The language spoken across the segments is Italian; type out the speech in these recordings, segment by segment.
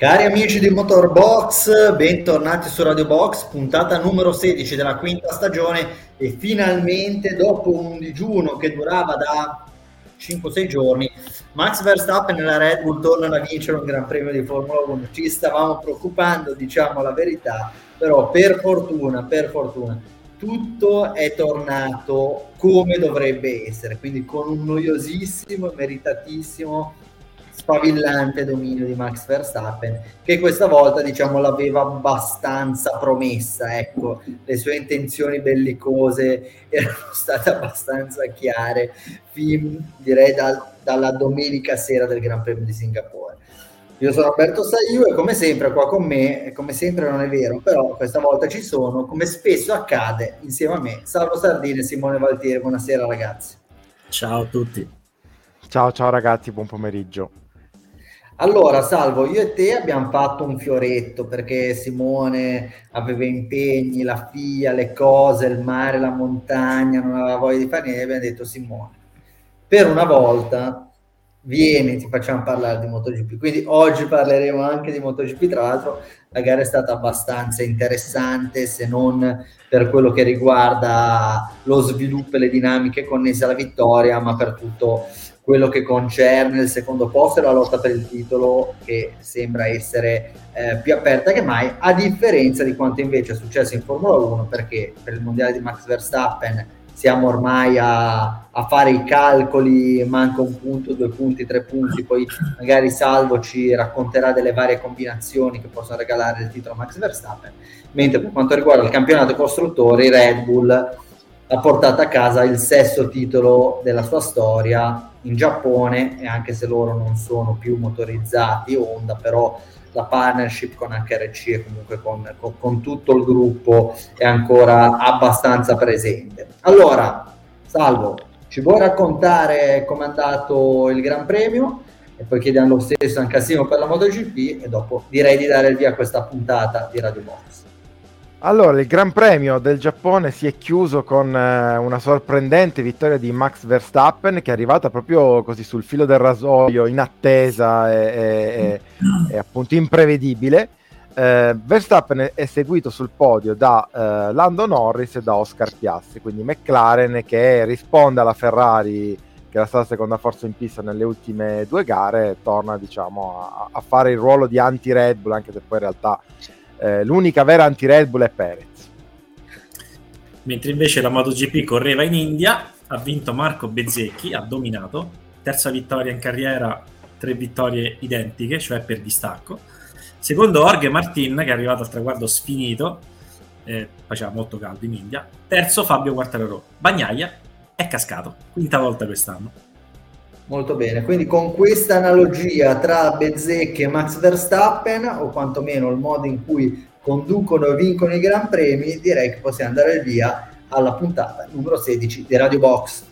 Cari amici di Motorbox, bentornati su Radio Box, puntata numero 16 della quinta stagione e finalmente dopo un digiuno che durava da 5-6 giorni, Max Verstappen e la Red Bull tornano a vincere un Gran Premio di Formula 1. Ci stavamo preoccupando, diciamo la verità, però per fortuna, per fortuna, tutto è tornato come dovrebbe essere, quindi con un noiosissimo e meritatissimo sfavillante dominio di Max Verstappen che questa volta diciamo l'aveva abbastanza promessa ecco le sue intenzioni bellicose erano state abbastanza chiare fin direi dal, dalla domenica sera del Gran Premio di Singapore io sono Alberto Saiu e come sempre qua con me, come sempre non è vero, però questa volta ci sono, come spesso accade, insieme a me, Salvo Sardini e Simone Valtieri. Buonasera ragazzi. Ciao a tutti. Ciao ciao ragazzi, buon pomeriggio. Allora, Salvo, io e te abbiamo fatto un fioretto perché Simone aveva impegni, la figlia, le cose, il mare, la montagna, non aveva voglia di fare niente, abbiamo detto Simone, per una volta vieni, ti facciamo parlare di MotoGP. Quindi oggi parleremo anche di MotoGP, tra l'altro la gara è stata abbastanza interessante, se non per quello che riguarda lo sviluppo e le dinamiche connesse alla vittoria, ma per tutto quello che concerne il secondo posto e la lotta per il titolo che sembra essere eh, più aperta che mai, a differenza di quanto invece è successo in Formula 1, perché per il mondiale di Max Verstappen siamo ormai a, a fare i calcoli, manca un punto, due punti, tre punti, poi magari Salvo ci racconterà delle varie combinazioni che possono regalare il titolo a Max Verstappen, mentre per quanto riguarda il campionato costruttori, Red Bull ha portato a casa il sesto titolo della sua storia in Giappone e anche se loro non sono più motorizzati Honda però la partnership con HRC e comunque con, con, con, tutto il gruppo è ancora abbastanza presente. Allora, Salvo, ci vuoi raccontare com'è andato il Gran Premio? E poi chiediamo lo stesso anche a Simo per la MotoGP e dopo direi di dare il via a questa puntata di Radio Box. Allora, il Gran Premio del Giappone si è chiuso con eh, una sorprendente vittoria di Max Verstappen che è arrivata proprio così sul filo del rasoio, in attesa e, e, e appunto imprevedibile. Eh, Verstappen è seguito sul podio da eh, Lando Norris e da Oscar Piastri, quindi McLaren che risponde alla Ferrari che era stata seconda forza in pista nelle ultime due gare, torna diciamo a, a fare il ruolo di anti-Red Bull, anche se poi in realtà eh, l'unica vera anti-Red Bull è Perez. Mentre invece la MotoGP correva in India, ha vinto Marco Bezzecchi, ha dominato, terza vittoria in carriera, tre vittorie identiche, cioè per distacco. Secondo Jorge Martin, che è arrivato al traguardo sfinito, eh, faceva molto caldo in India. Terzo Fabio Quartararo. Bagnaia è cascato, quinta volta quest'anno. Molto bene, quindi con questa analogia tra Bezzecchi e Max Verstappen, o quantomeno il modo in cui conducono e vincono i Gran Premi, direi che possiamo andare via alla puntata numero 16 di Radio Box.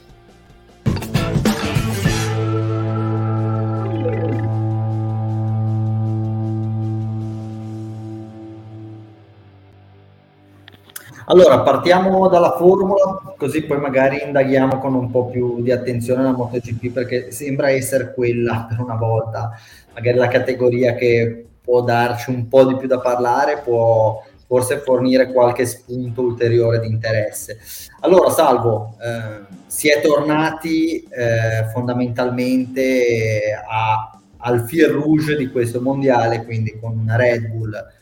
Allora, partiamo dalla formula, così poi magari indaghiamo con un po' più di attenzione la MotoGP, perché sembra essere quella per una volta, magari la categoria che può darci un po' di più da parlare, può forse fornire qualche spunto ulteriore di interesse. Allora, Salvo, eh, si è tornati eh, fondamentalmente a, al fil rouge di questo mondiale, quindi con una Red Bull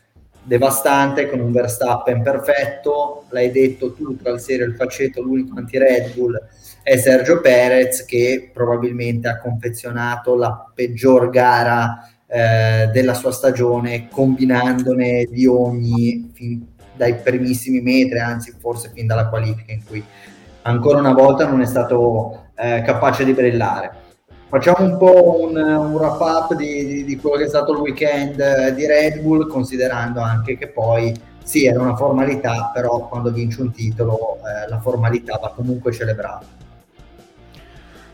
devastante con un Verstappen perfetto, l'hai detto tu tra il serio e il faceto, l'unico anti-Red Bull è Sergio Perez che probabilmente ha confezionato la peggior gara eh, della sua stagione combinandone di ogni fin dai primissimi metri, anzi forse fin dalla qualifica in cui ancora una volta non è stato eh, capace di brillare. Facciamo un po' un, un wrap up di, di, di, quello che è stato il weekend eh, di Red Bull, considerando anche che poi sì, era una formalità, però quando vince un titolo eh, la formalità va comunque celebrata.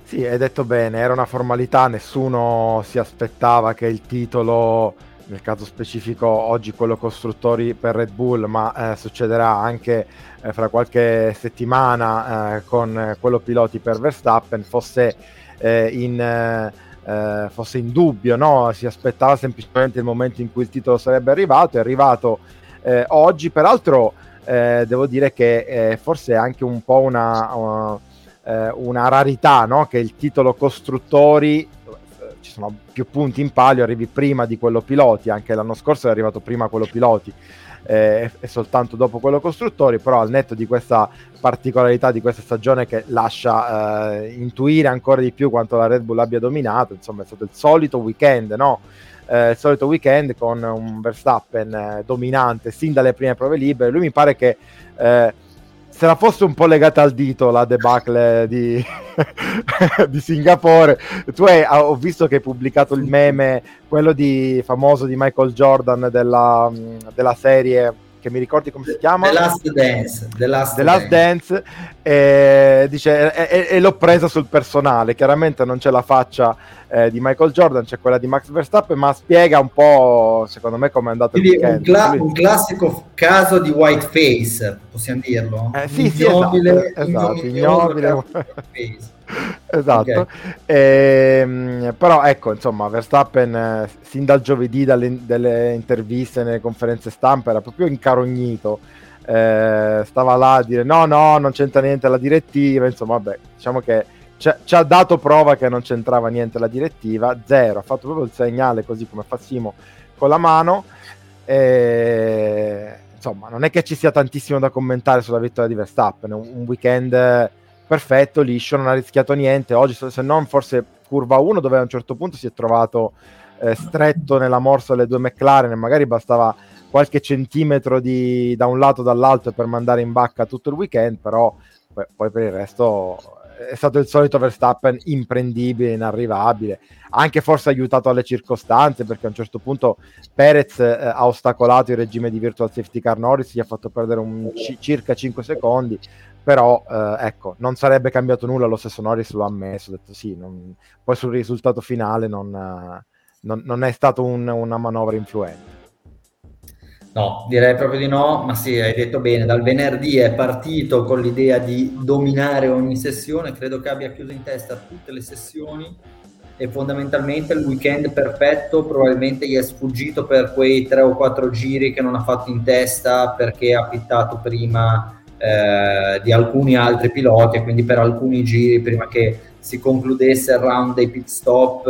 Sì, hai detto bene, era una formalità, nessuno si aspettava che il titolo, nel caso specifico oggi quello costruttori per Red Bull, ma eh, succederà anche eh, fra qualche settimana eh, con quello piloti per Verstappen, fosse eh, in, eh, eh, fosse in dubbio, no? si aspettava semplicemente il momento in cui il titolo sarebbe arrivato, è arrivato eh, oggi, peraltro eh, devo dire che eh, forse è anche un po' una, una, una rarità no? che il titolo costruttori ci sono più punti in palio, arrivi prima di quello piloti, anche l'anno scorso è arrivato prima quello piloti eh, e soltanto dopo quello costruttori, però al netto di questa particolarità di questa stagione che lascia eh, intuire ancora di più quanto la Red Bull abbia dominato, insomma è stato il solito weekend, no? Eh, il solito weekend con un Verstappen eh, dominante sin dalle prime prove libere, lui mi pare che eh, se la fosse un po' legata al dito la debacle di, di Singapore. Tu hai, ho visto che hai pubblicato il meme, quello di, famoso di Michael Jordan della, della serie che mi ricordi come si chiama? The Last Dance. The Last, The Last Dance. Dance e, dice, e, e, l'ho presa sul personale. Chiaramente non c'è la faccia eh, di Michael Jordan, c'è quella di Max Verstappen, ma spiega un po', secondo me, come è andato Quindi il weekend. Un, cla- un classico caso di white face, possiamo dirlo? Eh, sì, ignobile, sì, esatto. esatto ignobile. esatto. Okay. Ehm, però ecco, insomma, Verstappen eh, sin dal giovedì, dalle delle interviste, nelle conferenze stampa, era proprio incarognito. Eh, stava là a dire no, no, non c'entra niente la direttiva. Insomma, vabbè, diciamo che ci ha dato prova che non c'entrava niente la direttiva. Zero, ha fatto proprio il segnale così come fa Simo con la mano. E, insomma, non è che ci sia tantissimo da commentare sulla vittoria di Verstappen. Un, un weekend perfetto, liscio, non ha rischiato niente. Oggi, se non forse curva 1, dove a un certo punto si è trovato eh, stretto nella morsa delle due McLaren e magari bastava qualche centimetro di, da un lato o dall'altro per mandare in bacca tutto il weekend, però poi, poi per il resto è stato il solito Verstappen imprendibile, inarrivabile, anche forse aiutato alle circostanze perché a un certo punto Perez eh, ha ostacolato il regime di virtual safety car Norris, gli ha fatto perdere un, c- circa 5 secondi, però eh, ecco, non sarebbe cambiato nulla, lo stesso Norris lo ha ammesso, ha detto sì, non... poi sul risultato finale non, non, non è stata un, una manovra influente. No, direi proprio di no, ma sì, hai detto bene, dal venerdì è partito con l'idea di dominare ogni sessione, credo che abbia chiuso in testa tutte le sessioni. E fondamentalmente il weekend perfetto probabilmente gli è sfuggito per quei tre o quattro giri che non ha fatto in testa perché ha pittato prima eh, di alcuni altri piloti quindi per alcuni giri prima che si concludesse il round dei pit stop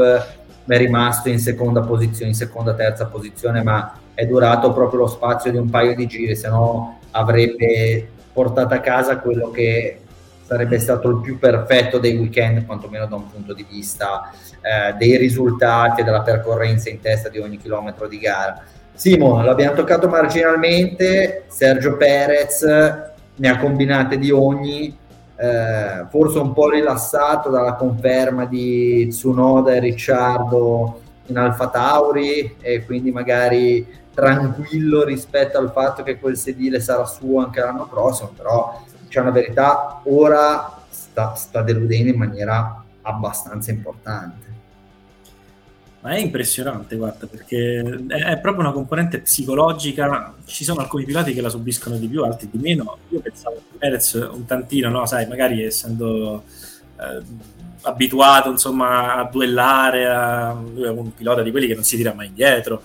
è rimasto in seconda posizione, in seconda terza posizione, ma è durato proprio lo spazio di un paio di giri, se no avrebbe portato a casa quello che sarebbe stato il più perfetto dei weekend, quantomeno da un punto di vista eh, dei risultati e della percorrenza in testa di ogni chilometro di gara. Simo, l'abbiamo toccato marginalmente, Sergio Perez ne ha combinate di ogni, eh, forse un po' rilassato dalla conferma di Tsunoda e Ricciardo in Alfa Tauri e quindi magari tranquillo rispetto al fatto che quel sedile sarà suo anche l'anno prossimo, però c'è una verità, ora sta, sta deludendo in maniera abbastanza importante. Ma è impressionante, guarda, perché è, proprio una componente psicologica. Ci sono alcuni piloti che la subiscono di più, altri di meno. Io pensavo che Perez un tantino, no? Sai, magari essendo eh, abituato insomma a duellare, a, lui è un pilota di quelli che non si tira mai indietro.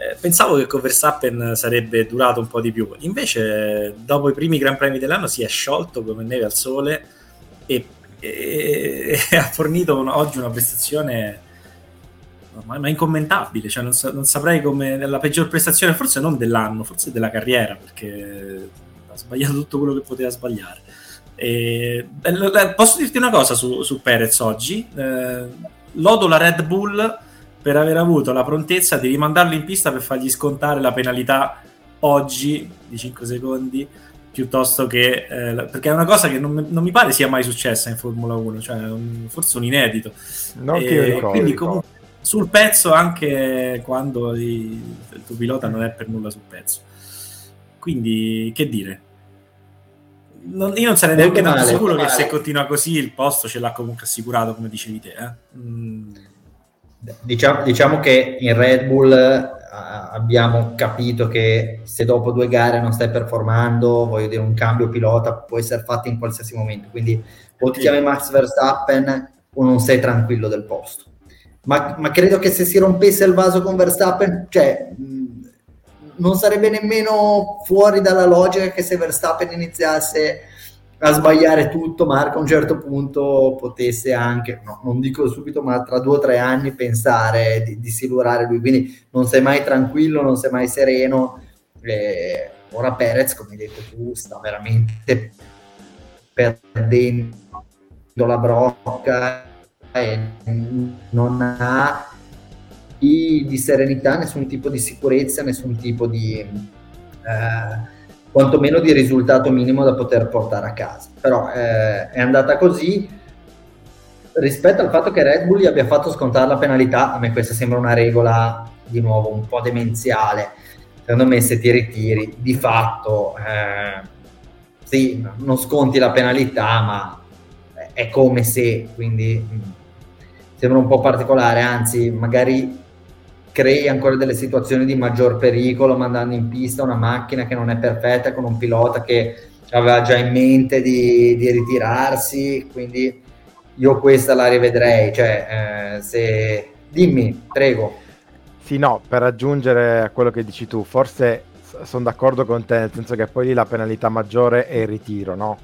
Eh, pensavo che con Verstappen sarebbe durato un po' di più. Invece, dopo i primi Gran Premi dell'anno, si è sciolto come neve al sole e, e, e ha fornito un, oggi una prestazione ma, ma incommentabile, cioè non, sa, non, saprei come la peggior prestazione, forse non dell'anno, forse della carriera, perché ha sbagliato tutto quello che poteva sbagliare. E, eh, posso dirti una cosa su, su Perez oggi? Eh, lodo la Red Bull per aver avuto la prontezza di rimandarlo in pista per fargli scontare la penalità oggi di 5 secondi piuttosto che eh, perché è una cosa che non, non, mi pare sia mai successa in Formula 1 cioè un, forse un inedito non e, ricordo, quindi comunque sul pezzo anche quando il, il tuo pilota non è per nulla sul pezzo. Quindi, che dire? Non, io non sarei neanche tanto sicuro che se continua così il posto ce l'ha comunque assicurato, come dicevi te. Eh? Mm. Diciamo, diciamo, che in Red Bull uh, abbiamo capito che se dopo due gare non stai performando, voglio dire, un cambio pilota può essere fatto in qualsiasi momento. Quindi o ti chiami Max Verstappen o non sei tranquillo del posto ma, ma, credo che se si rompesse il vaso con Verstappen, cioè, mh, non sarebbe nemmeno fuori dalla logica che se Verstappen iniziasse a sbagliare tutto, Marco a un certo punto potesse anche, no, non dico subito, ma tra due o tre anni pensare di, di silurare lui. Quindi non sei mai tranquillo, non sei mai sereno. Eh, ora Perez, come hai detto tu, sta veramente perdendo la brocca e non ha di serenità, nessun tipo di sicurezza, nessun tipo di... Eh, quantomeno di risultato minimo da poter portare a casa. Però eh, è andata così. Rispetto al fatto che Red Bull gli abbia fatto scontare la penalità, a me questa sembra una regola di nuovo un po' demenziale. Secondo me se ti ritiri, di fatto, eh, sì, non sconti la penalità, ma è come se, quindi mh, mm, sembra un po' particolare, anzi magari crei ancora delle situazioni di maggior pericolo mandando in pista una macchina che non è perfetta con un pilota che aveva già in mente di, di ritirarsi, quindi io questa la rivedrei, cioè eh, se... dimmi, prego. Sì, no, per aggiungere a quello che dici tu, forse sono d'accordo con te, nel senso che poi lì la penalità maggiore è il ritiro, no?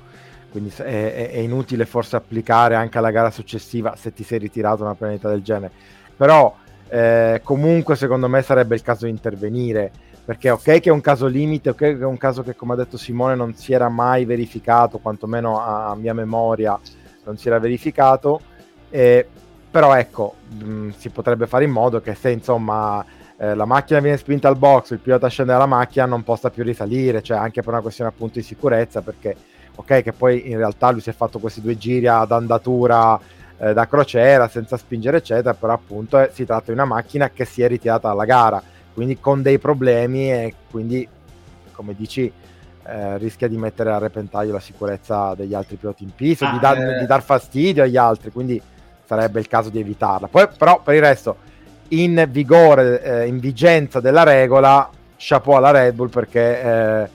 Quindi è, è, inutile forse applicare anche alla gara successiva se ti sei ritirato una penalità del genere. Però eh, comunque secondo me sarebbe il caso di intervenire perché ok che è un caso limite, ok che è un caso che come ha detto Simone non si era mai verificato, quantomeno a mia memoria non si era verificato, eh, però ecco, mh, mm, si potrebbe fare in modo che se insomma eh, la macchina viene spinta al box, il pilota scende dalla macchina, non possa più risalire, cioè anche per una questione appunto di sicurezza, perché ok che poi in realtà lui si è fatto questi due giri ad andatura eh, da crociera senza spingere eccetera però appunto eh, si tratta di una macchina che si è ritirata dalla gara quindi con dei problemi e quindi come dici eh, rischia di mettere a repentaglio la sicurezza degli altri piloti in pista, ah, di, dar, eh... di, dar, fastidio agli altri, quindi sarebbe il caso di evitarla. Poi, però, per il resto, in vigore, eh, in vigenza della regola, chapeau alla Red Bull perché eh,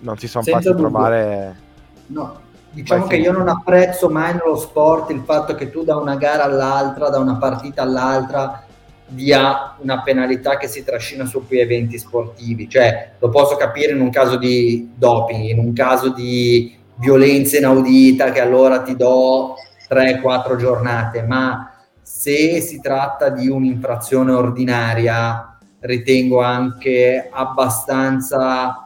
non si sono fatti trovare. No, Diciamo che io non apprezzo mai nello sport il fatto che tu da una gara all'altra, da una partita all'altra, dia una penalità che si trascina su più eventi sportivi. Cioè, lo posso capire in un caso di doping, in un caso di violenza inaudita, che allora ti do 3-4 giornate, ma se si tratta di un'infrazione ordinaria, ritengo anche abbastanza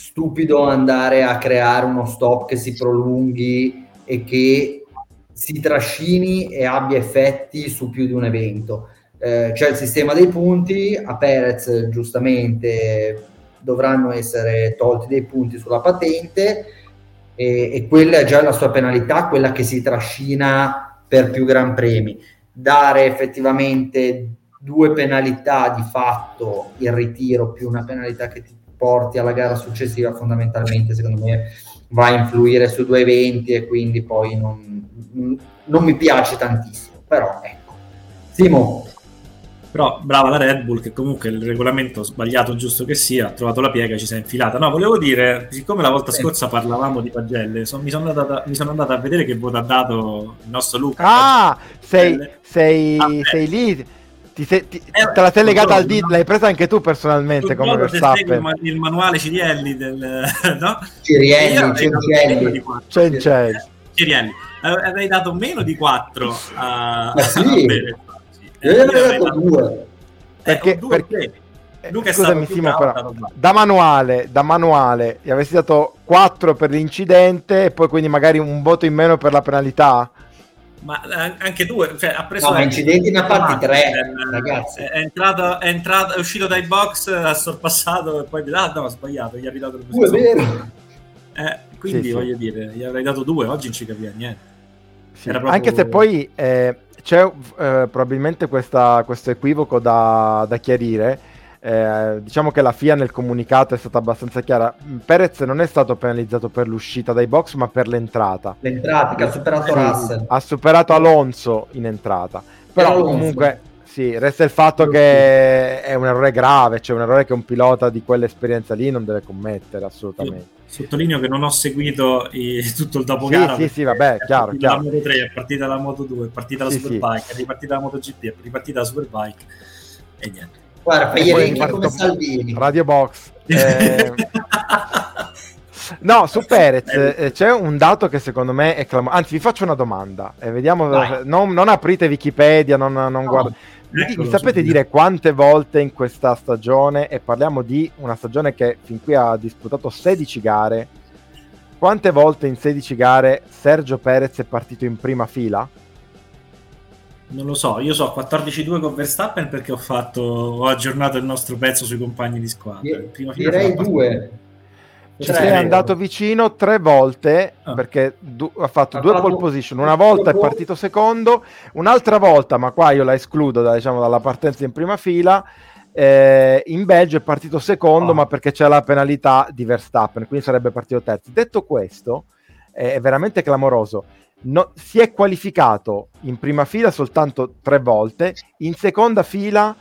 stupido andare a creare uno stop che si prolunghi e che si trascini e abbia effetti su più di un evento. Eh, c'è il sistema dei punti, a Perez giustamente dovranno essere tolti dei punti sulla patente e, e quella è già la sua penalità, quella che si trascina per più gran premi. Dare effettivamente due penalità di fatto, il ritiro più una penalità che ti porti alla gara successiva fondamentalmente secondo me va a influire su due eventi e quindi poi non, non mi piace tantissimo. Però ecco. Simo? Però brava la Red Bull che comunque il regolamento sbagliato giusto che sia ha trovato la piega e ci si è infilata. No volevo dire siccome la volta scorsa parlavamo di pagelle son, mi, sono andata, mi sono andata a vedere che voto ha dato il nostro Luca. Ah sei, sei, ah, sei lì ti sei, ti, eh, te la sei legata al dito, l'hai presa anche tu personalmente come Verstappen. Il, il manuale Cirielli del... no? Cirielli, Cirielli. Cencelli. Cirielli. Avrei dato meno di 4 a... Ma sì. Io gli avrei dato 2. Perché, eh, perché... Luca Scusami, Simo, però, da manuale, da manuale gli avresti dato 4 per l'incidente e poi quindi magari un voto in meno per la penalità? Ma eh, anche due, cioè, ha preso... No, ma incidenti ne ha fatti tre, è, ragazzi. È, entrato, è, entrato, è uscito dai box, ha sorpassato e poi ah no, ha sbagliato, gli ha ridato il Due, vero. Eh, quindi sì, voglio sì. dire, gli avrei dato due, oggi non ci capiva niente. Sì, proprio... Anche se poi eh, c'è eh, probabilmente questa, questo equivoco da, da chiarire, eh, diciamo che la FIA nel comunicato è stata abbastanza chiara. Perez non è stato penalizzato per l'uscita dai box, ma per l'entrata. L'entrata che ha superato Russell. Ha superato Alonso in entrata. Però Alonso. comunque Sì, resta il fatto che è un errore grave, cioè un errore che un pilota di quell'esperienza lì non deve commettere assolutamente. Sottolineo che non ho seguito i, tutto il dopogara. Sì, sì, sì, vabbè, è chiaro, chiaro. La Moto 3, è partita la Moto 2, è partita la sì, Superbike, sì. è ripartita la MotoGP, è ripartita la Superbike e niente. Guarda, fai elenchi come Salvini. Radio Box. Eh... No, su Perez eh, c'è un dato che secondo me è clamoroso. Anzi, vi faccio una domanda. Eh, vediamo, non, non, aprite Wikipedia, non, non no. guardate. Mi, mi sapete dire quante volte in questa stagione, e parliamo di una stagione che fin qui ha disputato 16 gare, quante volte in 16 gare Sergio Perez è partito in prima fila? Non lo so, io so 14-2 con Verstappen perché ho, fatto, ho aggiornato il nostro pezzo sui compagni di squadra. Prima direi due. Ci sei andato vicino tre volte ah. perché du- ha fatto ha due fatto... pole position. Una volta è partito secondo, un'altra volta, ma qua io la escludo da, diciamo, dalla partenza in prima fila. Eh, in Belgio è partito secondo, oh. ma perché c'è la penalità di Verstappen, quindi sarebbe partito terzo. Detto questo, è veramente clamoroso. No, si è qualificato in prima fila soltanto tre volte, in seconda fila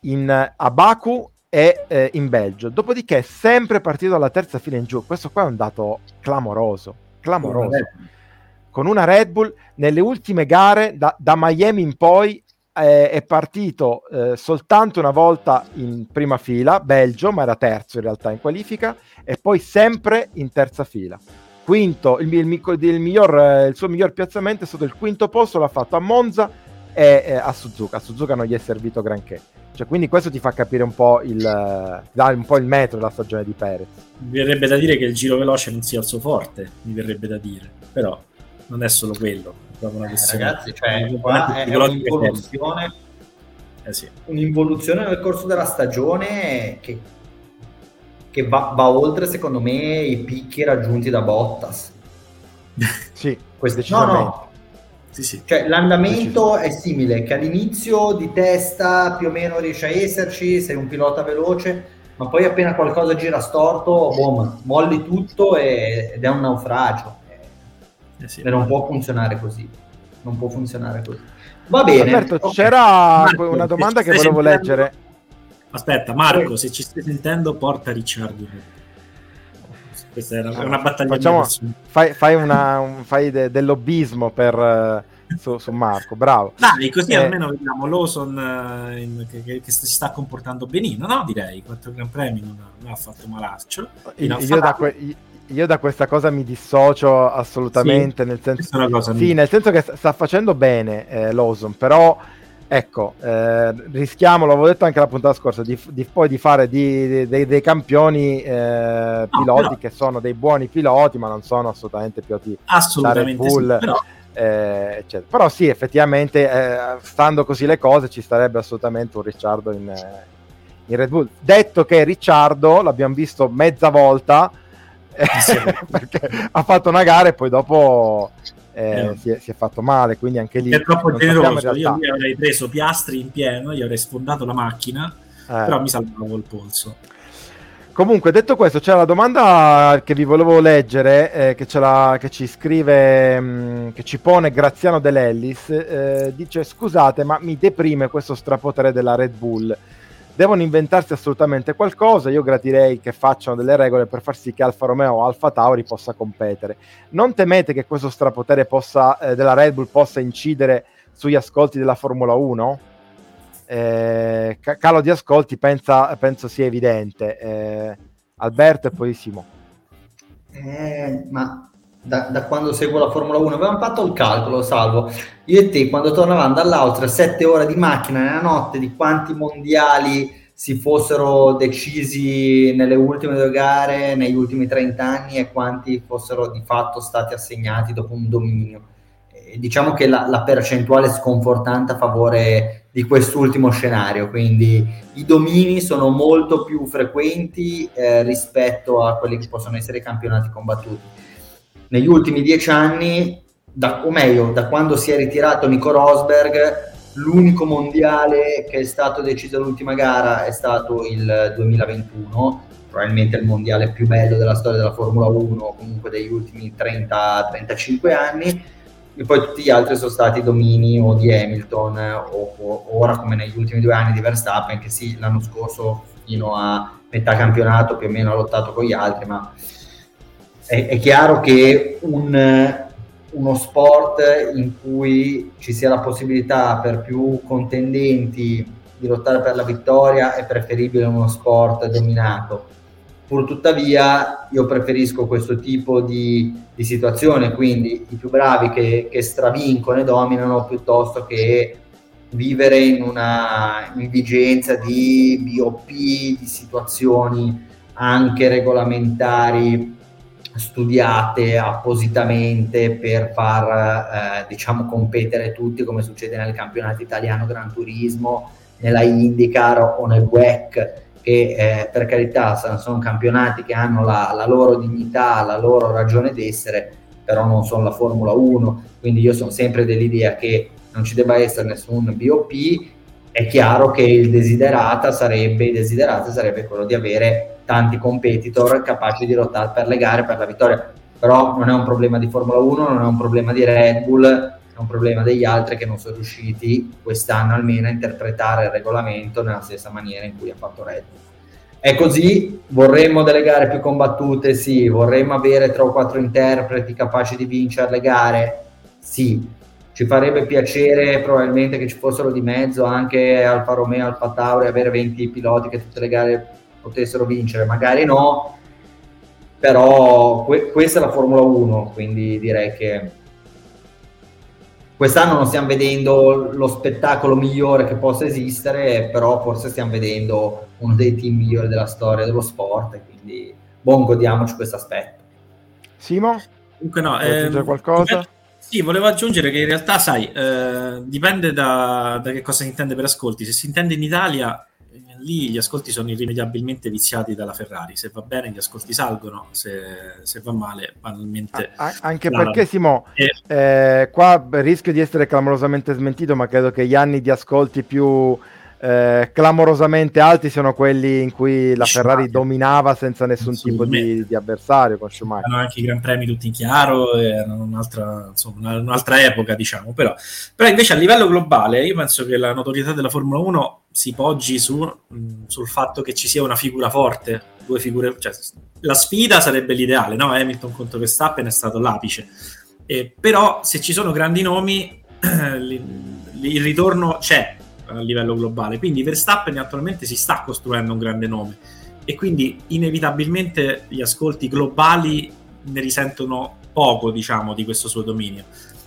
in, a Baku e eh, in Belgio. Dopodiché è sempre partito dalla terza fila in giù. Questo qua è un dato clamoroso, clamoroso. Con una Red Bull nelle ultime gare da, da Miami in poi eh, è partito eh, soltanto una volta in prima fila, Belgio, ma era terzo in realtà in qualifica, e poi sempre in terza fila. Quinto, il, il, il, miglior, eh, il suo miglior piazzamento è stato il quinto posto, l'ha fatto a Monza e, e a Suzuka. A Suzuka non gli è servito granché cioè, quindi questo ti fa capire un po' il, dà un po' il metro della stagione di Perez. Mi verrebbe da dire che il giro veloce non sia il suo forte, mi verrebbe da dire, però non è solo quello, è proprio una eh, questione. Eh, ragazzi, cioè, qua è, è un'involuzione, eh sì. un'involuzione nel corso della stagione che, che va, va, oltre, secondo me, i picchi raggiunti da Bottas. sì, questo no, no, sì, sì. Cioè, l'andamento è simile, che all'inizio di testa più o meno riesci a esserci, sei un pilota veloce, ma poi appena qualcosa gira storto, boom, molli tutto e, ed è un naufragio. Eh sì, e non può funzionare così. Non può funzionare così. Va bene. Alberto, okay. c'era Marco, una domanda che volevo sentendo... leggere. Aspetta, Marco, se ci stai sentendo, porta Ricciardo. Questa è una, battaglia. Facciamo, fai, fai, una, un, fai de, del lobbismo per, uh, su, su, Marco, bravo. Dai, così eh, almeno vediamo Lawson in, che, che, che, si sta comportando benino, no? Direi, quattro Gran Premi non ha, non ha fatto malaccio. Io, io, da que- io, da questa cosa mi dissocio assolutamente, sì, nel, senso, sì, nel senso che sta facendo bene eh, Lawson, però ecco, eh, rischiamo, l'avevo detto anche la puntata scorsa, di, di poi di fare di, di, dei, dei, campioni eh, piloti no, che sono dei buoni piloti, ma non sono assolutamente piloti assolutamente Red Bull. Sì, però... Eh, però sì, effettivamente, eh, stando così le cose, ci starebbe assolutamente un Ricciardo in, eh, in Red Bull. Detto che Ricciardo l'abbiamo visto mezza volta, sì. perché ha fatto una gara e poi dopo eh, eh. si, è, si, è, fatto male, quindi anche lì... È troppo generoso, io mi avrei preso piastri in pieno, gli avrei sfondato la macchina, eh. però mi salvavo il polso. Comunque, detto questo, c'è la domanda che vi volevo leggere, eh, che, la, che, ci scrive, mh, mm, che ci pone Graziano Dell'Ellis, eh, dice scusate ma mi deprime questo strapotere della Red Bull devono inventarsi assolutamente qualcosa. Io gradirei che facciano delle regole per far sì che Alfa Romeo o Alfa Tauri possa competere. Non temete che questo strapotere possa, eh, della Red Bull possa incidere sugli ascolti della Formula 1? Eh, calo di ascolti pensa, penso sia evidente. Eh, Alberto e poi Simo. Eh, ma da, da, quando seguo la Formula 1 avevamo fatto il calcolo, salvo. Io e te quando tornavamo dall'Austria, sette ore di macchina nella notte di quanti mondiali si fossero decisi nelle ultime due gare, negli ultimi 30 anni e quanti fossero di fatto stati assegnati dopo un dominio. E diciamo che la, la percentuale è sconfortante a favore di quest'ultimo scenario, quindi i domini sono molto più frequenti eh, rispetto a quelli che possono essere i campionati combattuti negli ultimi dieci anni, da, o meglio, da quando si è ritirato Nico Rosberg, l'unico mondiale che è stato deciso all'ultima gara è stato il 2021, probabilmente il mondiale più bello della storia della Formula 1, comunque degli ultimi 30-35 anni. e poi tutti gli altri sono stati domini o di Hamilton o, o ora come negli ultimi due anni di Verstappen che sì, l'anno scorso fino a metà campionato più o meno ha lottato con gli altri, ma è, è chiaro che un, uno sport in cui ci sia la possibilità per più contendenti di lottare per la vittoria è preferibile uno sport dominato. Pur tuttavia io preferisco questo tipo di, di situazione, quindi i più bravi che, che stravincono e dominano piuttosto che vivere in una indigenza di BOP, di situazioni anche regolamentari studiate appositamente per far eh, diciamo competere tutti come succede nel campionato italiano Gran Turismo, nella IndyCar o nel WEC che eh, per carità sono campionati che hanno la, la, loro dignità, la loro ragione d'essere, però non sono la Formula 1, quindi io sono sempre dell'idea che non ci debba essere nessun BOP, è chiaro che il desiderata sarebbe, il desiderata sarebbe quello di avere tanti competitor capaci di lottare per le gare, per la vittoria, però non è un problema di Formula 1, non è un problema di Red Bull, è un problema degli altri che non sono riusciti quest'anno almeno a interpretare il regolamento nella stessa maniera in cui ha fatto Red Bull. È così, vorremmo delle gare più combattute, sì, vorremmo avere tre o quattro interpreti capaci di vincere le gare, sì, ci farebbe piacere probabilmente che ci fossero di mezzo anche Alfa Romeo, Alfa Tauri, avere 20 piloti che tutte le gare potessero vincere, magari no, però que- questa è la Formula 1, quindi direi che Quest'anno non stiamo vedendo lo spettacolo migliore che possa esistere, però forse stiamo vedendo uno dei team migliori della storia dello sport, quindi buon godiamoci questo aspetto. Simo? Comunque no, ehm, qualcosa? Sì, volevo aggiungere che in realtà, sai, eh, dipende da, da, che cosa si intende per ascolti. Se si intende in Italia, lì gli ascolti sono irrimediabilmente viziati dalla Ferrari. Se va bene, gli ascolti salgono, se, se va male, banalmente. Ah, anche perché, Simo, e... eh, qua rischio di essere clamorosamente smentito, ma credo che gli anni di ascolti più eh, clamorosamente alti sono quelli in cui la Ferrari dominava senza nessun tipo di, di, avversario con Schumacher. Erano anche i Gran Premi tutti in chiaro, erano un'altra, insomma, un'altra epoca, diciamo. Però, però, invece a livello globale io penso che la notorietà della Formula 1 si poggi su, mh, sul fatto che ci sia una figura forte, due figure, cioè, la sfida sarebbe l'ideale, no? Hamilton contro Verstappen è stato l'apice. Eh, però se ci sono grandi nomi, il ritorno c'è a livello globale. Quindi Verstappen attualmente si sta costruendo un grande nome e quindi inevitabilmente gli ascolti globali ne risentono poco, diciamo, di questo suo dominio.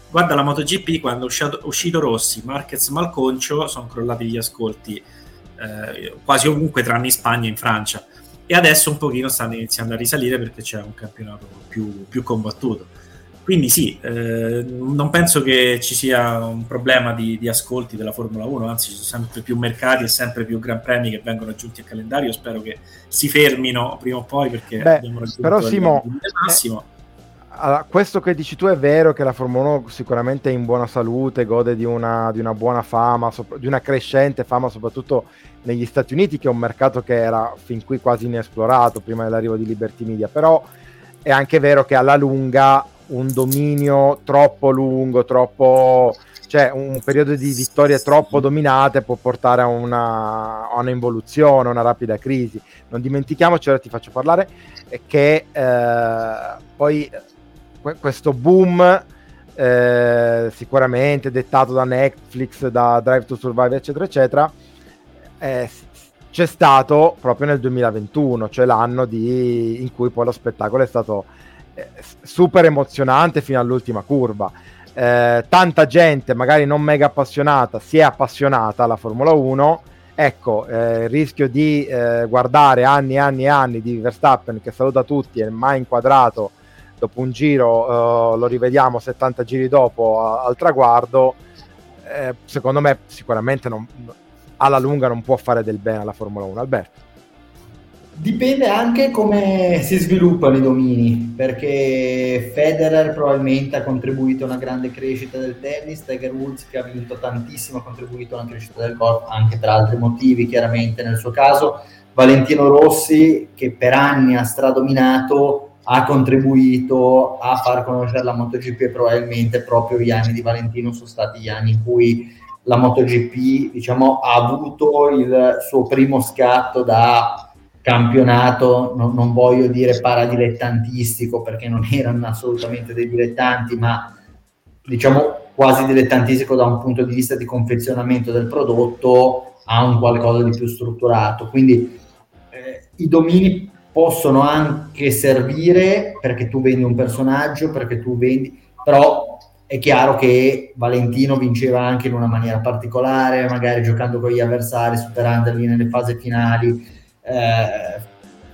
Guarda la MotoGP quando è uscito, uscito Rossi, Marquez, Malconcio, sono crollati gli ascolti eh, quasi ovunque tranne in Spagna e in Francia e adesso un pochino stanno iniziando a risalire perché c'è un campionato più, più combattuto quindi sì, eh, non penso che ci sia un problema di, di, ascolti della Formula 1, anzi ci sono sempre più mercati e sempre più gran premi che vengono aggiunti al calendario, spero che si fermino prima o poi perché Beh, abbiamo raggiunto però, Simo, il massimo. Eh, allora, questo che dici tu è vero che la Formula 1 sicuramente è in buona salute, gode di una, di una buona fama, sopra, di una crescente fama soprattutto negli Stati Uniti che è un mercato che era fin qui quasi inesplorato prima dell'arrivo di Liberty Media, però è anche vero che alla lunga un dominio troppo lungo, troppo, cioè un periodo di vittorie troppo dominate può portare a una, a un'involuzione, a una rapida crisi. Non dimentichiamoci, ora ti faccio parlare, che eh, poi questo boom eh, sicuramente dettato da Netflix, da Drive to Survive, eccetera, eccetera, eh, c'è stato proprio nel 2021, cioè l'anno di, in cui poi lo spettacolo è stato super emozionante fino all'ultima curva. Eh, tanta gente, magari non mega appassionata, si è appassionata alla Formula 1. Ecco, eh, il rischio di eh, guardare anni e anni e anni di Verstappen che saluta tutti e mai inquadrato dopo un giro, eh, lo rivediamo 70 giri dopo a, al traguardo, eh, secondo me sicuramente non, alla lunga non può fare del bene alla Formula 1. Alberto. Dipende anche come si sviluppano i domini, perché Federer probabilmente ha contribuito a una grande crescita del tennis, Tiger Woods che ha vinto tantissimo ha contribuito a una crescita del golf, anche per altri motivi chiaramente nel suo caso, Valentino Rossi che per anni ha stradominato, ha contribuito a far conoscere la MotoGP e probabilmente proprio gli anni di Valentino sono stati gli anni in cui la MotoGP diciamo, ha avuto il suo primo scatto da campionato, non, non voglio dire paradilettantistico perché non erano assolutamente dei dilettanti, ma diciamo quasi dilettantistico da un punto di vista di confezionamento del prodotto a un qualcosa di più strutturato. Quindi eh, i domini possono anche servire perché tu vendi un personaggio, perché tu vendi, però è chiaro che Valentino vinceva anche in una maniera particolare, magari giocando con gli avversari, superandoli nelle fasi finali. Eh,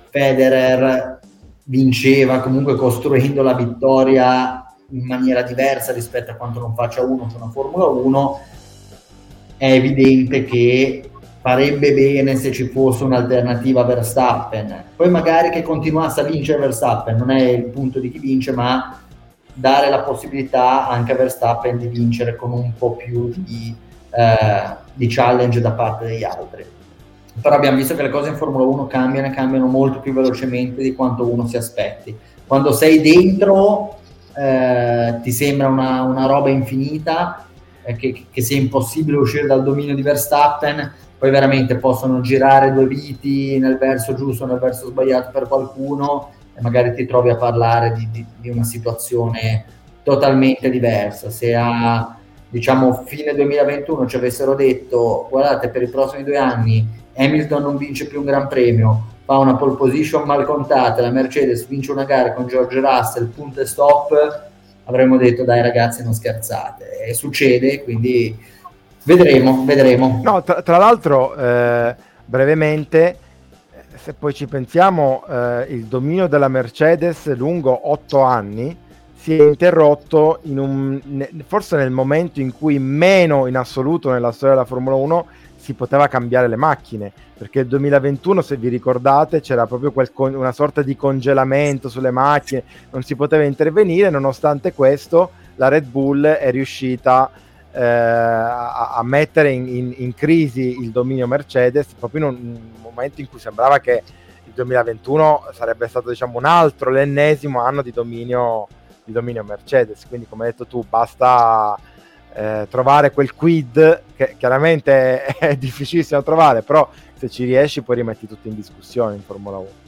Federer vinceva comunque costruendo la vittoria in maniera diversa rispetto a quanto non faccia uno su una Formula 1. È evidente che farebbe bene se ci fosse un'alternativa a Verstappen. Poi magari che continuasse a vincere Verstappen, non è il punto di chi vince, ma dare la possibilità anche a Verstappen di vincere con un po' più di, eh, di challenge da parte degli altri. Però abbiamo visto che le cose in Formula 1 cambiano e cambiano molto più velocemente di quanto uno si aspetti. Quando sei dentro eh, ti sembra una, una roba infinita, eh, che, che sia impossibile uscire dal dominio di Verstappen, poi veramente possono girare due viti nel verso giusto, nel verso sbagliato per qualcuno e magari ti trovi a parlare di, di, di una situazione totalmente diversa. Se a diciamo fine 2021 ci avessero detto guardate per i prossimi due anni Hamilton non vince più un gran premio, fa una pole position mal contata, la Mercedes vince una gara con George Russell, punto e stop, avremmo detto dai ragazzi non scherzate. E succede, quindi Vedremo, vedremo. No, tra, tra l'altro, eh, brevemente, se poi ci pensiamo, eh, il dominio della Mercedes lungo otto anni si è interrotto in un, forse nel momento in cui meno in assoluto nella storia della Formula 1 si poteva cambiare le macchine, perché il 2021, se vi ricordate, c'era proprio quel con, una sorta di congelamento sulle macchine, non si poteva intervenire, nonostante questo la Red Bull è riuscita eh, a, a, mettere in, in, in, crisi il dominio Mercedes proprio in un, momento in cui sembrava che il 2021 sarebbe stato diciamo un altro, l'ennesimo anno di dominio, di dominio Mercedes. Quindi, come hai detto tu, basta eh, trovare quel quid che chiaramente è, difficilissimo da trovare, però se ci riesci poi rimetti tutto in discussione in Formula 1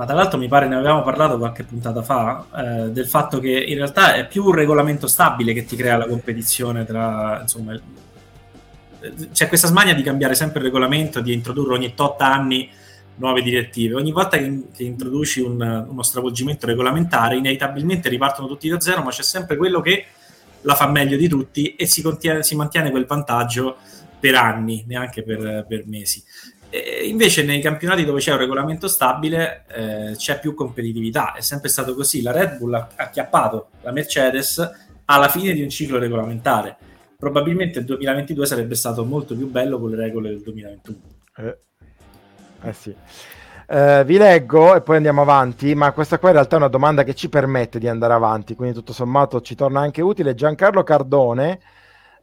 ma tra l'altro mi pare ne avevamo parlato qualche puntata fa, eh, del fatto che in realtà è più un regolamento stabile che ti crea la competizione tra, insomma, c'è questa smania di cambiare sempre il regolamento, di introdurre ogni tot anni nuove direttive. Ogni volta che, che introduci un, uno stravolgimento regolamentare, inevitabilmente ripartono tutti da zero, ma c'è sempre quello che la fa meglio di tutti e si, contiene, si mantiene quel vantaggio per anni, neanche per, per mesi. E invece nei campionati dove c'è un regolamento stabile eh, c'è più competitività, è sempre stato così. La Red Bull ha acchiappato la Mercedes alla fine di un ciclo regolamentare. Probabilmente il 2022 sarebbe stato molto più bello con le regole del 2021. Eh, eh sì. Eh, vi leggo e poi andiamo avanti, ma questa qua in realtà è una domanda che ci permette di andare avanti, quindi tutto sommato ci torna anche utile. Giancarlo Cardone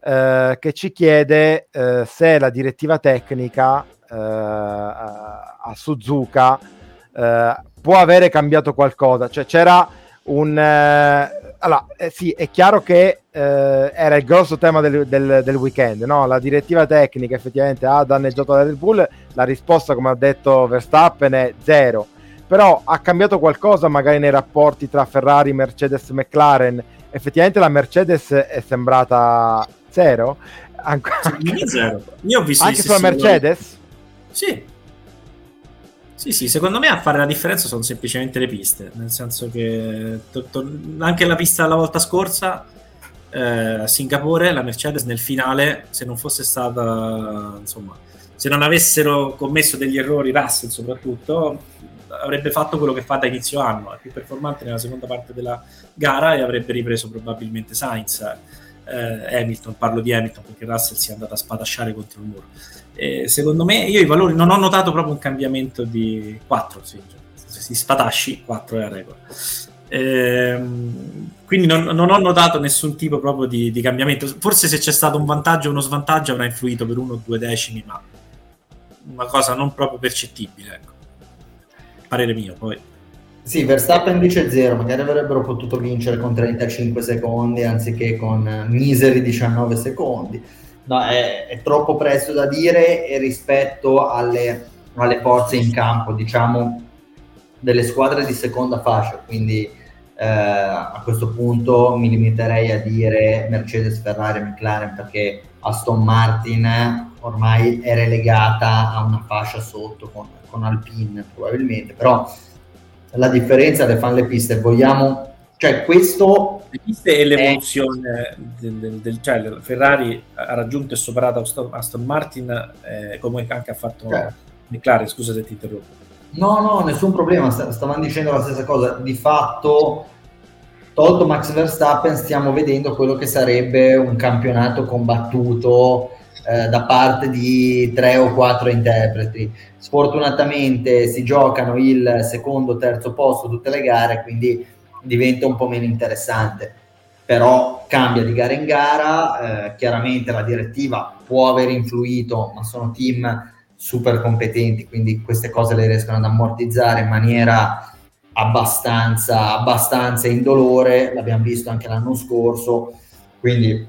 eh, che ci chiede eh, se la direttiva tecnica eh, a Suzuka eh, può avere cambiato qualcosa. Cioè c'era un... Allora, eh, sì, è chiaro che eh, era il grosso tema del, del, del weekend, no? La direttiva tecnica effettivamente ha danneggiato la Red Bull, la risposta, come ha detto Verstappen, è zero. Però ha cambiato qualcosa magari nei rapporti tra Ferrari, Mercedes, McLaren. Effettivamente la Mercedes è sembrata zero. Anc- zero. Io ho visto anche sulla Mercedes? Sì. Sì, sì, secondo me a fare la differenza sono semplicemente le piste, nel senso che to- to- anche la pista la volta scorsa eh, a Singapore, la Mercedes nel finale, se non fosse stata, insomma, se non avessero commesso degli errori, Russell soprattutto, avrebbe fatto quello che fa da inizio anno, è più performante nella seconda parte della gara e avrebbe ripreso probabilmente Sainz. Eh, Hamilton, parlo di Hamilton perché Russell si è andato a spatasciare contro il muro. Eh, secondo me, io i valori non ho notato proprio un cambiamento di 4, sì, cioè, se si spatasci 4 è la regola. Eh, quindi non, non, ho notato nessun tipo proprio di, di, cambiamento. Forse se c'è stato un vantaggio o uno svantaggio avrà influito per uno o due decimi, ma una cosa non proprio percettibile. Ecco. Parere mio, poi. Sì, Verstappen dice 0, magari avrebbero potuto vincere con 35 secondi anziché con miseri 19 secondi. No, è, è troppo presto da dire e rispetto alle, alle forze in campo, diciamo, delle squadre di seconda fascia, quindi eh, a questo punto mi limiterei a dire Mercedes, Ferrari McLaren perché Aston Martin ormai è relegata a una fascia sotto con, con Alpine probabilmente, però la differenza le fanno le piste, vogliamo, cioè questo... Le piste e l'evoluzione del, del, del cioè, Ferrari ha raggiunto e superato Aston Martin eh, come anche ha fatto certo. McLaren, scusa se ti interrompo. No, no, nessun problema, stavano dicendo la stessa cosa. Di fatto, tolto Max Verstappen, stiamo vedendo quello che sarebbe un campionato combattuto eh, da parte di tre o quattro interpreti. Sfortunatamente si giocano il secondo, terzo posto tutte le gare, quindi diventa un po' meno interessante. Però cambia di gara in gara, eh, chiaramente la direttiva può aver influito, ma sono team super competenti, quindi queste cose le riescono ad ammortizzare in maniera abbastanza, abbastanza indolore, l'abbiamo visto anche l'anno scorso, quindi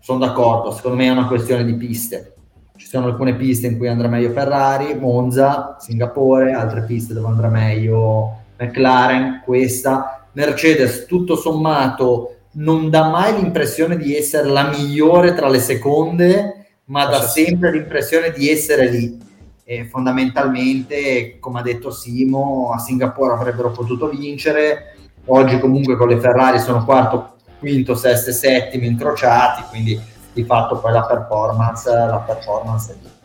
sono d'accordo, secondo me è una questione di piste. Ci sono alcune piste in cui andrà meglio Ferrari, Monza, Singapore, altre piste dove andrà meglio McLaren, questa. Mercedes, tutto sommato, non dà mai l'impressione di essere la migliore tra le seconde, ma dà sempre l'impressione di essere lì. E fondamentalmente, come ha detto Simo, a Singapore avrebbero potuto vincere. Oggi comunque con le Ferrari sono quarto, quinto, sesto e settimo incrociati, quindi di fatto poi la performance, la performance è lì.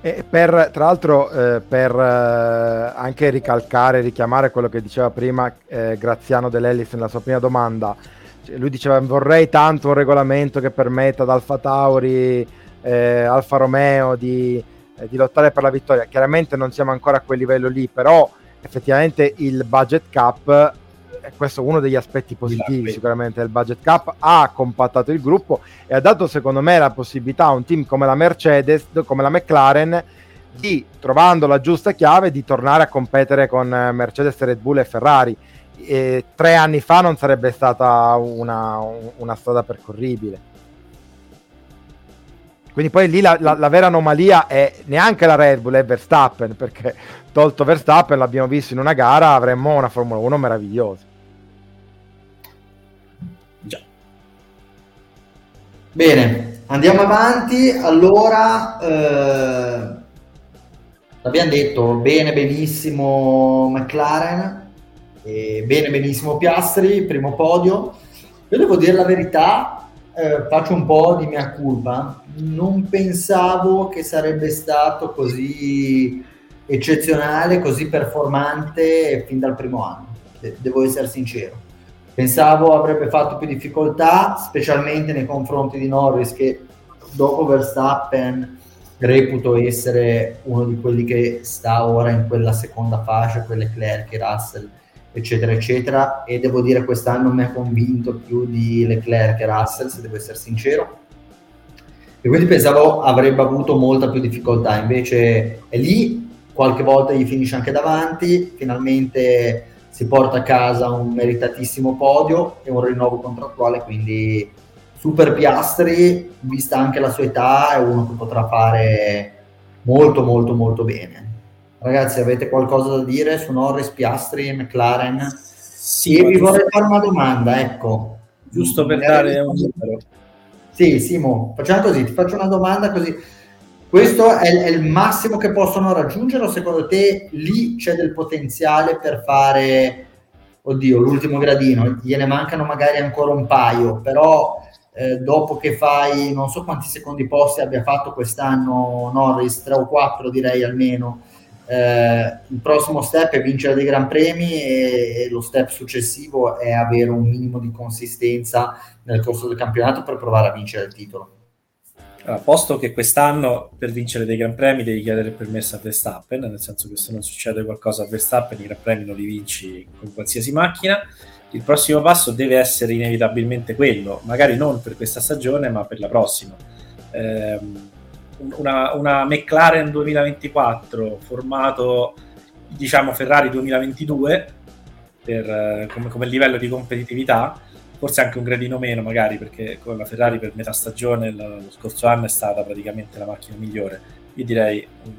Per, tra l'altro, eh, per eh, anche ricalcare, richiamare quello che diceva prima eh, Graziano Dell'Ellis nella sua prima domanda, cioè, lui diceva vorrei tanto un regolamento che permetta ad Alfa Tauri, eh, Alfa Romeo di, eh, di, lottare per la vittoria. Chiaramente non siamo ancora a quel livello lì, però effettivamente il budget cap, è questo uno degli aspetti positivi sicuramente del budget cap, ha compattato il gruppo e ha dato secondo me la possibilità a un team come la Mercedes, come la McLaren, di, trovando la giusta chiave, di tornare a competere con eh, Mercedes, Red Bull e Ferrari eh, tre anni fa non sarebbe stata una, una strada percorribile. Quindi poi lì la, la, la, vera anomalia è neanche la Red Bull, è Verstappen, perché tolto Verstappen l'abbiamo visto in una gara, avremmo una Formula 1 meravigliosa. Bene, andiamo avanti. Allora, eh, l'abbiamo detto, bene, benissimo McLaren, bene, benissimo Piastri, primo podio. Io devo dire la verità, eh, faccio un po' di mia colpa. Non pensavo che sarebbe stato così eccezionale, così performante fin dal primo anno. De- devo essere sincero. Pensavo avrebbe fatto più difficoltà, specialmente nei confronti di Norris, che dopo Verstappen reputo essere uno di quelli che sta ora in quella seconda fascia, quelle Leclerc Russell eccetera, eccetera. E devo dire quest'anno mi ha convinto più di Leclerc e Russell, se devo essere sincero. E quindi pensavo avrebbe avuto molta più difficoltà, invece è lì, qualche volta gli finisce anche davanti, finalmente si porta a casa un meritatissimo podio e un rinnovo contrattuale, quindi super piastri, vista anche la sua età, è uno che potrà fare molto molto molto bene. Ragazzi, avete qualcosa da dire su Norris, Piastri McLaren? Sì, e vi vorrei fare una domanda, ecco. Giusto per dare un numero. Sì, Simo, facciamo così, ti faccio una domanda così. Questo è, è, il massimo che possono raggiungere secondo te lì c'è del potenziale per fare, oddio, l'ultimo gradino? Gliene mancano magari ancora un paio, però eh, dopo che fai, non so quanti secondi posti abbia fatto quest'anno Norris, 3 o 4 direi almeno, eh, il prossimo step è vincere dei gran premi e, e, lo step successivo è avere un minimo di consistenza nel corso del campionato per provare a vincere il titolo. Allora, posto che quest'anno per vincere dei gran premi devi chiedere il permesso a Verstappen, nel senso che se non succede qualcosa a Verstappen i gran premi non li vinci con qualsiasi macchina, il prossimo passo deve essere inevitabilmente quello, magari non per questa stagione ma per la prossima. Eh, una, una McLaren 2024 formato diciamo Ferrari 2022 per, eh, come, come, livello di competitività, forse anche un gradino meno magari perché con la Ferrari per metà stagione lo, scorso anno è stata praticamente la macchina migliore. Io direi un,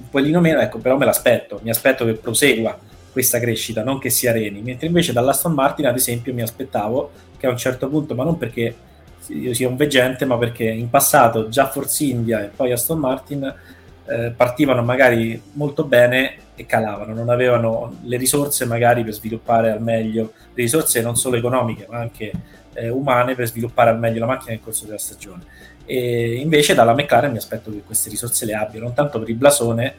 un pochino meno, ecco, però me l'aspetto, mi aspetto che prosegua questa crescita, non che si areni, mentre invece dall'Aston Martin ad esempio mi aspettavo che a un certo punto, ma non perché io sia un veggente, ma perché in passato già Force India e poi Aston Martin eh, partivano magari molto bene e calavano, non avevano le risorse magari per sviluppare al meglio, le risorse non solo economiche ma anche eh, umane per sviluppare al meglio la macchina nel corso della stagione. E invece dalla McLaren mi aspetto che queste risorse le abbia, non tanto per il blasone,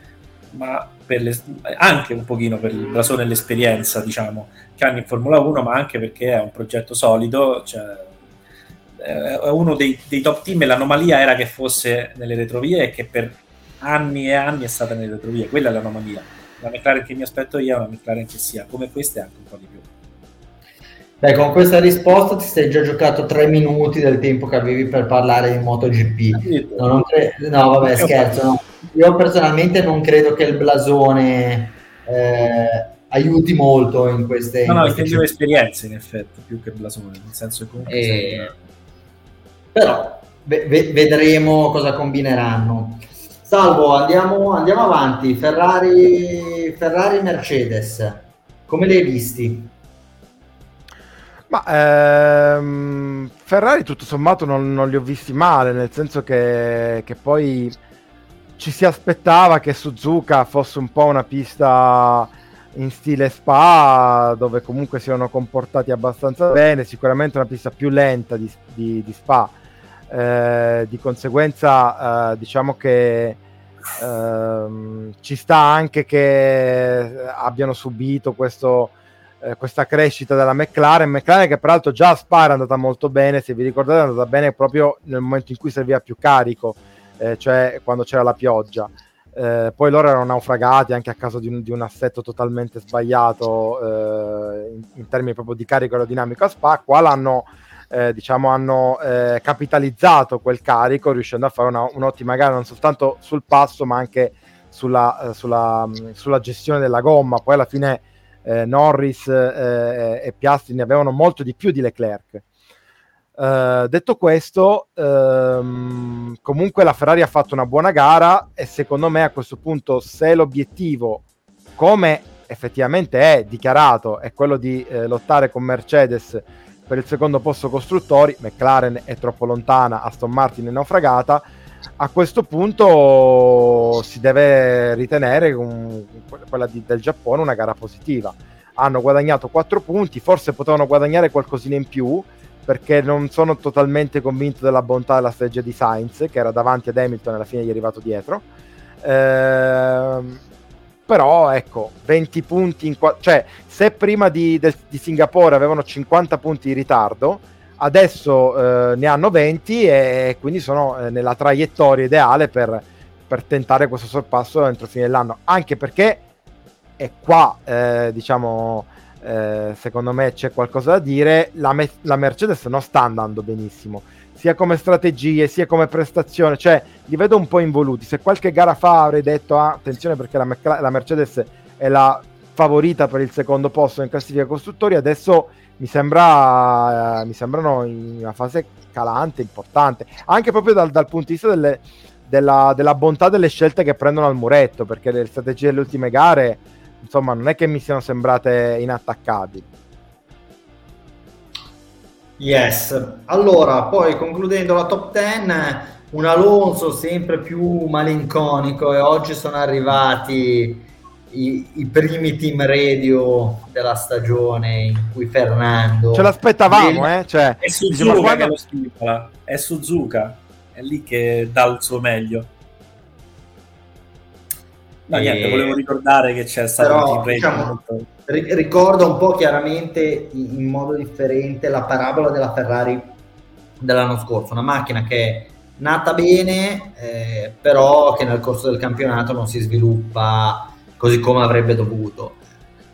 ma le, anche un pochino per il blasone e l'esperienza diciamo, che hanno in Formula 1, ma anche perché è un progetto solido, cioè, è uno dei, dei top team e l'anomalia era che fosse nelle retrovie e che per anni e anni è stata nelle retrovie, quella è l'anomalia. La McLaren che mi aspetto io è una McLaren che sia come questa e anche un po' di più. Beh, con questa risposta ti sei già giocato tre minuti del tempo che avevi per parlare di MotoGP. No, cre- no vabbè, scherzo. No. Io personalmente non credo che il blasone eh, aiuti molto in queste... No, no, intendevo esperienze in effetti, più che blasone, nel senso che E... Eh, però ve- vedremo cosa combineranno. Salvo, andiamo, andiamo avanti. Ferrari, Ferrari Mercedes, come li hai visti? Ma ehm, Ferrari tutto sommato non, non, li ho visti male, nel senso che, che, poi ci si aspettava che Suzuka fosse un po' una pista in stile Spa, dove comunque si erano comportati abbastanza bene, sicuramente una pista più lenta di, di, di Spa. Eh, di conseguenza eh, diciamo che ehm, ci sta anche che abbiano subito questo, eh, questa crescita della McLaren. McLaren che peraltro già a Spa era andata molto bene se vi ricordate è andata bene proprio nel momento in cui serviva più carico eh, cioè quando c'era la pioggia. Eh, poi loro erano naufragati anche a causa di un, di un assetto totalmente sbagliato eh, in, in, termini proprio di carico aerodinamico a Spa. Qua l'hanno eh, diciamo, hanno eh, capitalizzato quel carico riuscendo a fare una, un'ottima gara non soltanto sul passo ma anche sulla, eh, sulla, mm, sulla gestione della gomma. Poi alla fine eh, Norris eh, e Piastri ne avevano molto di più di Leclerc. Uh, detto questo, um, comunque la Ferrari ha fatto una buona gara e secondo me a questo punto se l'obiettivo, come effettivamente è dichiarato, è quello di eh, lottare con Mercedes per il secondo posto costruttori, McLaren è troppo lontana, Aston Martin è naufragata, a questo punto si deve ritenere un, quella di, del Giappone una gara positiva. Hanno guadagnato 4 punti, forse potevano guadagnare qualcosina in più, perché non sono totalmente convinto della bontà della strategia di Sainz, che era davanti ad Hamilton e alla fine gli è arrivato dietro. Ehm, però ecco 20 punti in qua- cioè se prima di, del, di, Singapore avevano 50 punti di ritardo adesso eh, ne hanno 20 e quindi sono eh, nella traiettoria ideale per, per, tentare questo sorpasso entro fine dell'anno. Anche perché e qua eh, diciamo eh, secondo me c'è qualcosa da dire la, me- la Mercedes non sta andando benissimo sia come strategie, sia come prestazione, cioè li vedo un po' involuti. Se qualche gara fa avrei detto ah, attenzione perché la, Merc- la Mercedes è la favorita per il secondo posto in classifica costruttori, adesso mi, sembra, eh, mi sembrano in una fase calante, importante, anche proprio dal, dal punto di vista delle, della, della, bontà delle scelte che prendono al muretto, perché le strategie delle ultime gare, insomma, non è che mi siano sembrate inattaccabili. Yes, allora poi concludendo la top 10, un Alonso sempre più malinconico e oggi sono arrivati i, i primi team radio della stagione in cui Fernando... Ce l'aspettavamo, eh? Cioè, è Suzuka diciamo, quando... che lo stimola, è Suzuka, è lì che dà il suo meglio. No, e... niente, volevo ricordare che c'è stato Però, un team radio diciamo, molto ricorda un po' chiaramente in, modo differente la parabola della Ferrari dell'anno scorso, una macchina che è nata bene, eh, però che nel corso del campionato non si sviluppa così come avrebbe dovuto.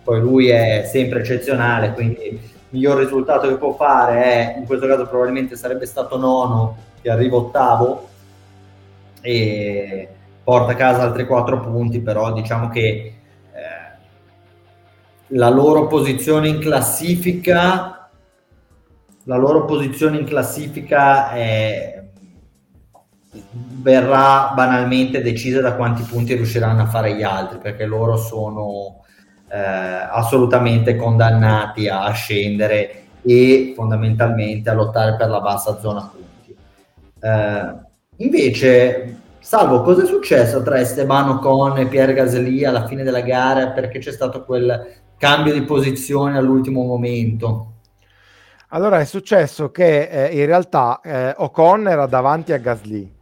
Poi lui è sempre eccezionale, quindi il miglior risultato che può fare è, in questo caso probabilmente sarebbe stato nono, che arriva ottavo e porta a casa altri quattro punti, però diciamo che la loro posizione in classifica la loro posizione in classifica è, verrà banalmente decisa da quanti punti riusciranno a fare gli altri perché loro sono eh, assolutamente condannati a scendere e fondamentalmente a lottare per la bassa zona punti. Eh, invece Salvo, cosa è successo tra Esteban Ocon e Pierre Gasly alla fine della gara? Perché c'è stato quel cambio di posizione all'ultimo momento? Allora è successo che eh, in realtà eh, Ocon era davanti a Gasly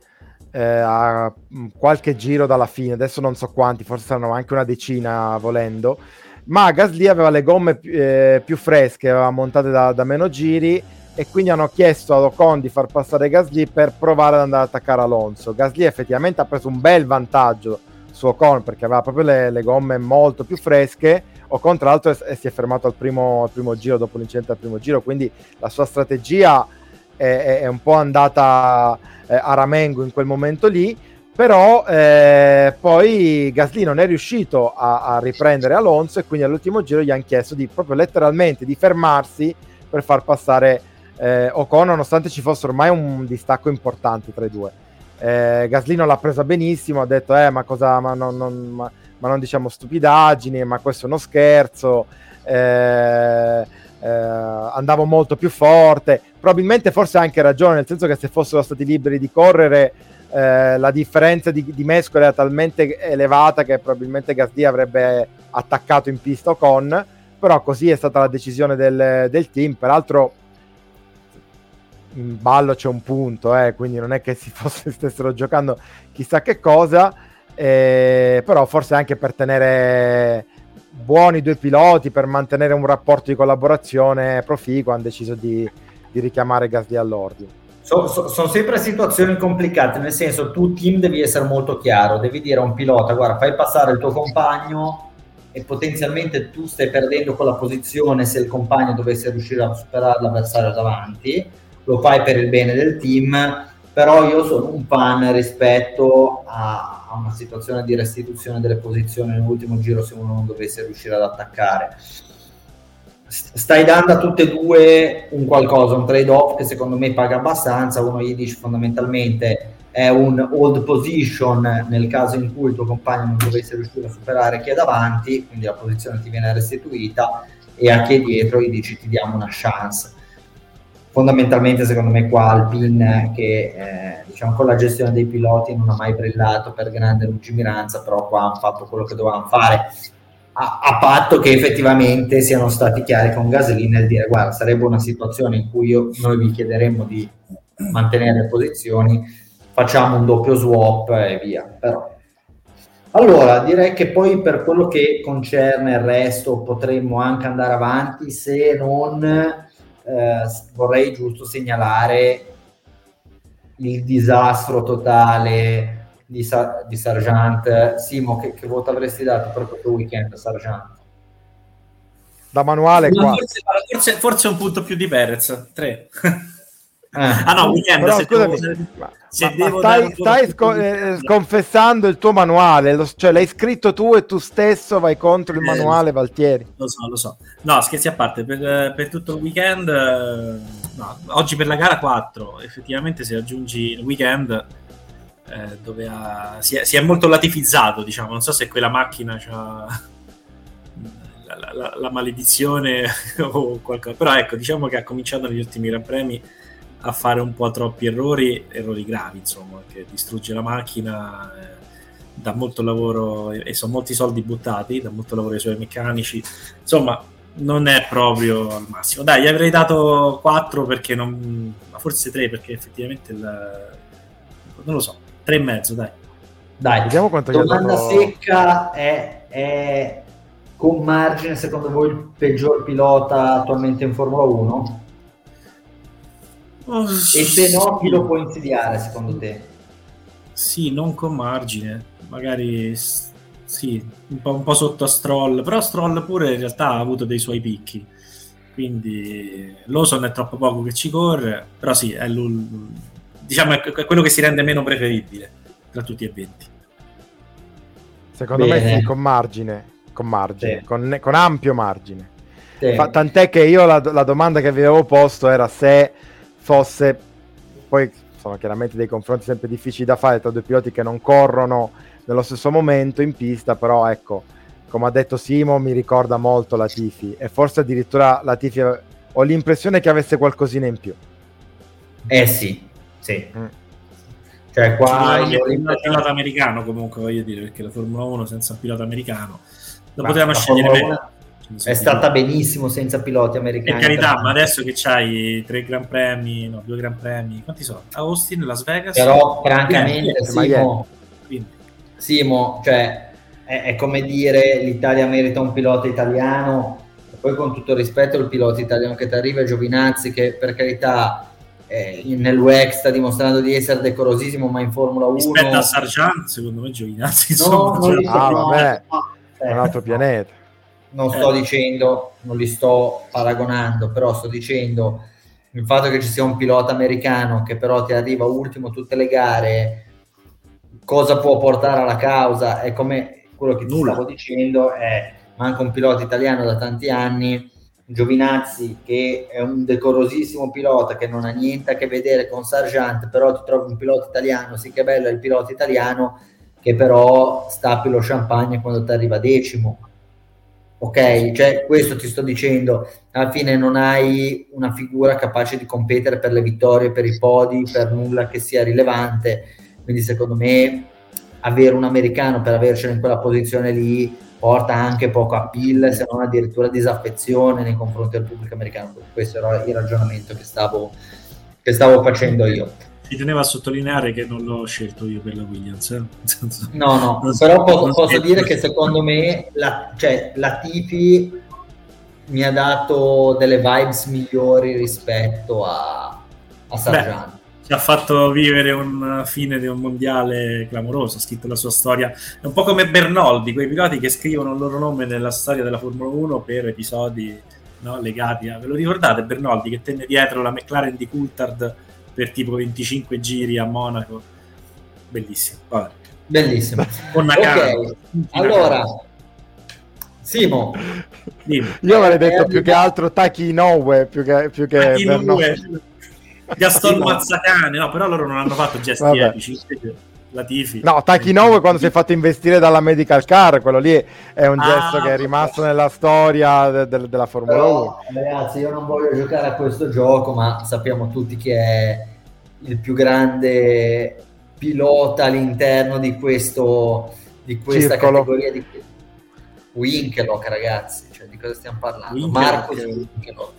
eh, a mm, qualche giro dalla fine, adesso non so quanti, forse saranno anche una decina volendo, ma Gasly aveva le gomme eh, più fresche, aveva montate da, da, meno giri e quindi hanno chiesto ad Ocon di far passare Gasly per provare ad andare ad attaccare Alonso. Gasly effettivamente ha preso un bel vantaggio su Ocon perché aveva proprio le, le gomme molto più fresche Ocon tra l'altro è, si è fermato al primo, al primo, giro dopo l'incidente al primo giro quindi la sua strategia è, è un po' andata eh, a ramengo in quel momento lì però eh, poi Gasly non è riuscito a, a, riprendere Alonso e quindi all'ultimo giro gli hanno chiesto di proprio letteralmente di fermarsi per far passare eh, Ocon nonostante ci fosse ormai un distacco importante tra i due. Eh, Gasly non l'ha presa benissimo ha detto eh ma cosa ma non, non ma, ma non diciamo stupidaggini, ma questo è uno scherzo. Eh, eh, andavo molto più forte. Probabilmente forse ha anche ragione, nel senso che se fossero stati liberi di correre, eh, la differenza di, di mescole era talmente elevata che probabilmente Gasly avrebbe attaccato in pista con. Però così è stata la decisione del, del team. Peraltro in ballo c'è un punto, eh, quindi non è che si fosse, stessero giocando chissà che cosa eh, però forse anche per tenere buoni due piloti, per mantenere un rapporto di collaborazione proficuo, hanno deciso di, di richiamare Gasly all'ordine. So, so, sono sempre situazioni complicate, nel senso tu team devi essere molto chiaro, devi dire a un pilota guarda fai passare il tuo compagno e potenzialmente tu stai perdendo quella posizione se il compagno dovesse riuscire a superare l'avversario davanti, lo fai per il bene del team, però io sono un fan rispetto a, a una situazione di restituzione delle posizioni nell'ultimo giro se uno non dovesse riuscire ad attaccare. Stai dando a tutte e due un qualcosa, un trade-off che secondo me paga abbastanza. Uno gli dice fondamentalmente è un hold position nel caso in cui il tuo compagno non dovesse riuscire a superare chi è davanti, quindi la posizione ti viene restituita, e a chi è dietro gli dici ti diamo una chance fondamentalmente secondo me qua Alpine che eh, diciamo con la gestione dei piloti non ha mai brillato per grande lungimiranza però qua hanno fatto quello che dovevano fare. A, a, patto che effettivamente siano stati chiari con Gasly nel dire guarda sarebbe una situazione in cui io, noi vi chiederemmo di mantenere le posizioni facciamo un doppio swap e via. Però allora, direi che poi per quello che concerne il resto potremmo anche andare avanti se non eh, vorrei giusto segnalare il disastro totale di, Sa- di Sargent. Simo, che, che, voto avresti dato per questo weekend, Sargent? Da manuale qua. Forse, forse, forse, un punto più di Perez, 3. Ah, ah no, weekend, Però, scusami, devo, ma, ma, ma stai, stai sco- eh, sconfessando il tuo manuale, lo, cioè l'hai scritto tu e tu stesso vai contro il eh, manuale Valtieri. Lo so, lo so. No, scherzi a parte, per, per tutto il weekend, eh, no, oggi per la gara 4, effettivamente se aggiungi il weekend eh, dove ha, si, è, si, è, molto latifizzato, diciamo, non so se quella macchina ha la, la, la maledizione o qualcosa, però ecco, diciamo che ha cominciato negli ultimi Gran Premi a fare un po' troppi errori, errori gravi, insomma, che distrugge la macchina, eh, dà molto lavoro e sono molti soldi buttati, dà molto lavoro ai suoi meccanici, insomma, non è proprio al massimo. Dai, gli avrei dato 4 perché non, ma forse 3 perché effettivamente il, non lo so, 3 e mezzo, dai. Dai, vediamo quanto domanda dato... secca è, è con margine secondo voi il peggior pilota attualmente in Formula 1? Oh, e se no, chi lo può insidiare secondo te? Sì, non con margine, magari sì, un po', un po', sotto a Stroll, però Stroll pure in realtà ha avuto dei suoi picchi, quindi Lawson è troppo poco che ci corre, però sì, è, diciamo, è quello che si rende meno preferibile tra tutti e 20. Secondo Bene. me sì, con margine, con margine, sì. con, con, ampio margine. Sì. Fa, tant'è che io la, la, domanda che vi avevo posto era se fosse, poi sono chiaramente dei confronti sempre difficili da fare tra due piloti che non corrono nello stesso momento in pista, però ecco, come ha detto Simo, mi ricorda molto la Tifi e forse addirittura la Tifi ho l'impressione che avesse qualcosina in più. Eh sì, sì. Mm. Cioè qua un pilota americano comunque voglio dire, perché la Formula 1 senza un pilota americano lo potevamo scegliere meglio. È stata benissimo senza piloti americani. Per carità, ma adesso che c'hai tre Gran Premi, no, due Gran Premi, quanti sono? Austin, Las Vegas? Però francamente, Simo, Simo, cioè è, è, come dire l'Italia merita un pilota italiano, e poi con tutto il rispetto il pilota italiano che ti arriva è Giovinazzi che per carità eh, nel WEC sta dimostrando di essere decorosissimo, ma in Formula 1... Rispetto a Sargent, secondo me Giovinazzi, insomma, no, non ah, vabbè, è un altro pianeta non sto eh. dicendo, non li sto paragonando, però sto dicendo il fatto che ci sia un pilota americano che però ti arriva ultimo tutte le gare, cosa può portare alla causa? È come quello che ti Nulla. stavo dicendo, è manca un pilota italiano da tanti anni, Giovinazzi che è un decorosissimo pilota che non ha niente a che vedere con Sargent, però ti trovi un pilota italiano, sì che bello è il pilota italiano che però stappi lo champagne quando ti arriva decimo ok? Cioè, questo ti sto dicendo, alla fine non hai una figura capace di competere per le vittorie, per i podi, per nulla che sia rilevante, quindi secondo me avere un americano per avercelo in quella posizione lì porta anche poco appeal, se non addirittura disaffezione nei confronti del pubblico americano. Questo era il ragionamento che stavo, che stavo facendo io ci teneva a sottolineare che non l'ho scelto io per la Williams. Eh? No, no, non però posso, posso dire che secondo me la, cioè, la Tifi mi ha dato delle vibes migliori rispetto a, a Sargent. ci ha fatto vivere una fine di un mondiale clamoroso, ha scritto la sua storia. È un po' come Bernoldi, quei piloti che scrivono il loro nome nella storia della Formula 1 per episodi no, legati a... Ve lo ricordate Bernoldi che tenne dietro la McLaren di Coulthard per tipo 25 giri a Monaco. Bellissimo. Vabbè. Bellissimo. Con ok, allora, Simo. Dimmi. Io avrei detto eh, più che altro Taki Inoue più che, più che Gaston Mazzacane, no, però loro non hanno fatto gesti Vabbè. epici. Latifi. No, Taki Inoue quando si è fatto investire dalla medical car, quello lì è un ah, gesto che è rimasto nella storia de- de- della Formula Però, 1. Ragazzi, io non voglio giocare a questo gioco, ma sappiamo tutti che è il più grande pilota all'interno di, questo, di questa Circolo. categoria di Winkelock, ragazzi, cioè di cosa stiamo parlando? Winkelock. Marco Winkelock.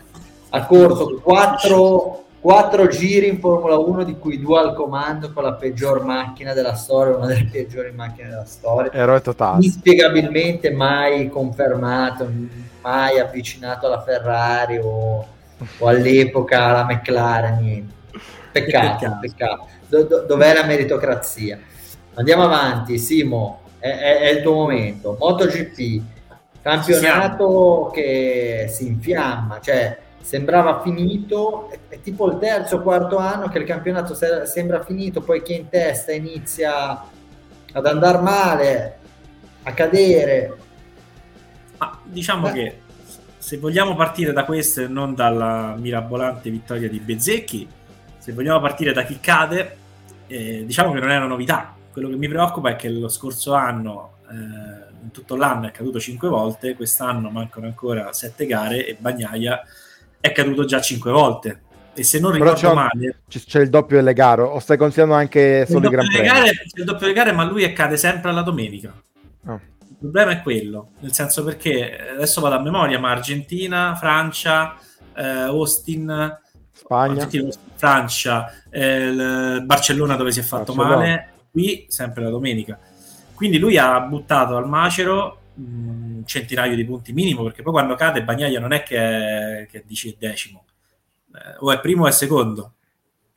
Ha corso 4 quattro giri in Formula 1 di cui due al comando con la peggior macchina della storia, una delle peggiori macchine della storia. Eroe totale. Inspiegabilmente mai confermato, mai avvicinato alla Ferrari o, o all'epoca alla McLaren, niente. Peccato, peccato. Do, do, dov'è la meritocrazia? Andiamo avanti, Simo, è, è, è il tuo momento. MotoGP, campionato che si infiamma, cioè sembrava finito, è, è, tipo il terzo o quarto anno che il campionato se, sembra finito, poi chi è in testa inizia ad andare male, a cadere. Ma diciamo Beh. che se vogliamo partire da questo e non dalla mirabolante vittoria di Bezzecchi, se vogliamo partire da chi cade, eh, diciamo che non è una novità. Quello che mi preoccupa è che lo scorso anno, eh, in tutto l'anno, è caduto cinque volte, quest'anno mancano ancora sette gare e Bagnaia è caduto già cinque volte. E se non ricordo c'è, male, c'è il doppio delle gare, o stai considerando anche solo i Gran? Gare, c'è il doppio delle gare, ma lui cade sempre alla domenica. Oh. Il problema è quello, nel senso perché adesso vado a memoria, ma Argentina, Francia, eh, Austin, Spagna, Argentina, Francia, eh, Barcellona dove si è fatto Barcellona. male, qui sempre la domenica. Quindi lui ha buttato al macero un centinaio di punti minimo, perché poi quando cade Bagnaia non è che, che dici è decimo, eh, o è primo o è secondo,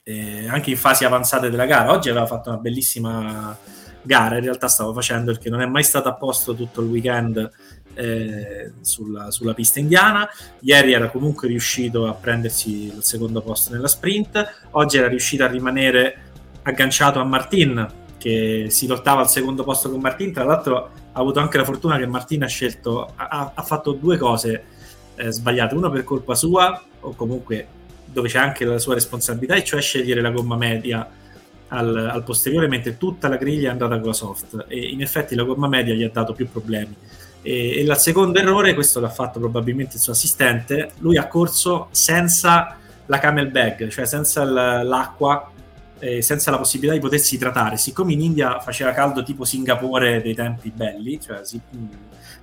eh, anche in fasi avanzate della gara. Oggi aveva fatto una bellissima gara, in realtà stavo facendo perché non è mai stato a posto tutto il weekend eh, sulla, sulla, pista indiana. Ieri era comunque riuscito a prendersi il secondo posto nella sprint, oggi era riuscito a rimanere agganciato a Martin che si lottava al secondo posto con Martin. Tra l'altro, ha avuto anche la fortuna che Martin ha scelto, ha, ha fatto due cose eh, sbagliate, una per colpa sua o comunque dove c'è anche la sua responsabilità, e cioè scegliere la gomma media al, al, posteriore, mentre tutta la griglia è andata con la soft. E in effetti la gomma media gli ha dato più problemi. E, e il secondo errore, questo l'ha fatto probabilmente il suo assistente, lui ha corso senza la camel bag, cioè senza l'acqua, eh, senza la possibilità di potersi idratare. Siccome in India faceva caldo tipo Singapore dei tempi belli, cioè sì,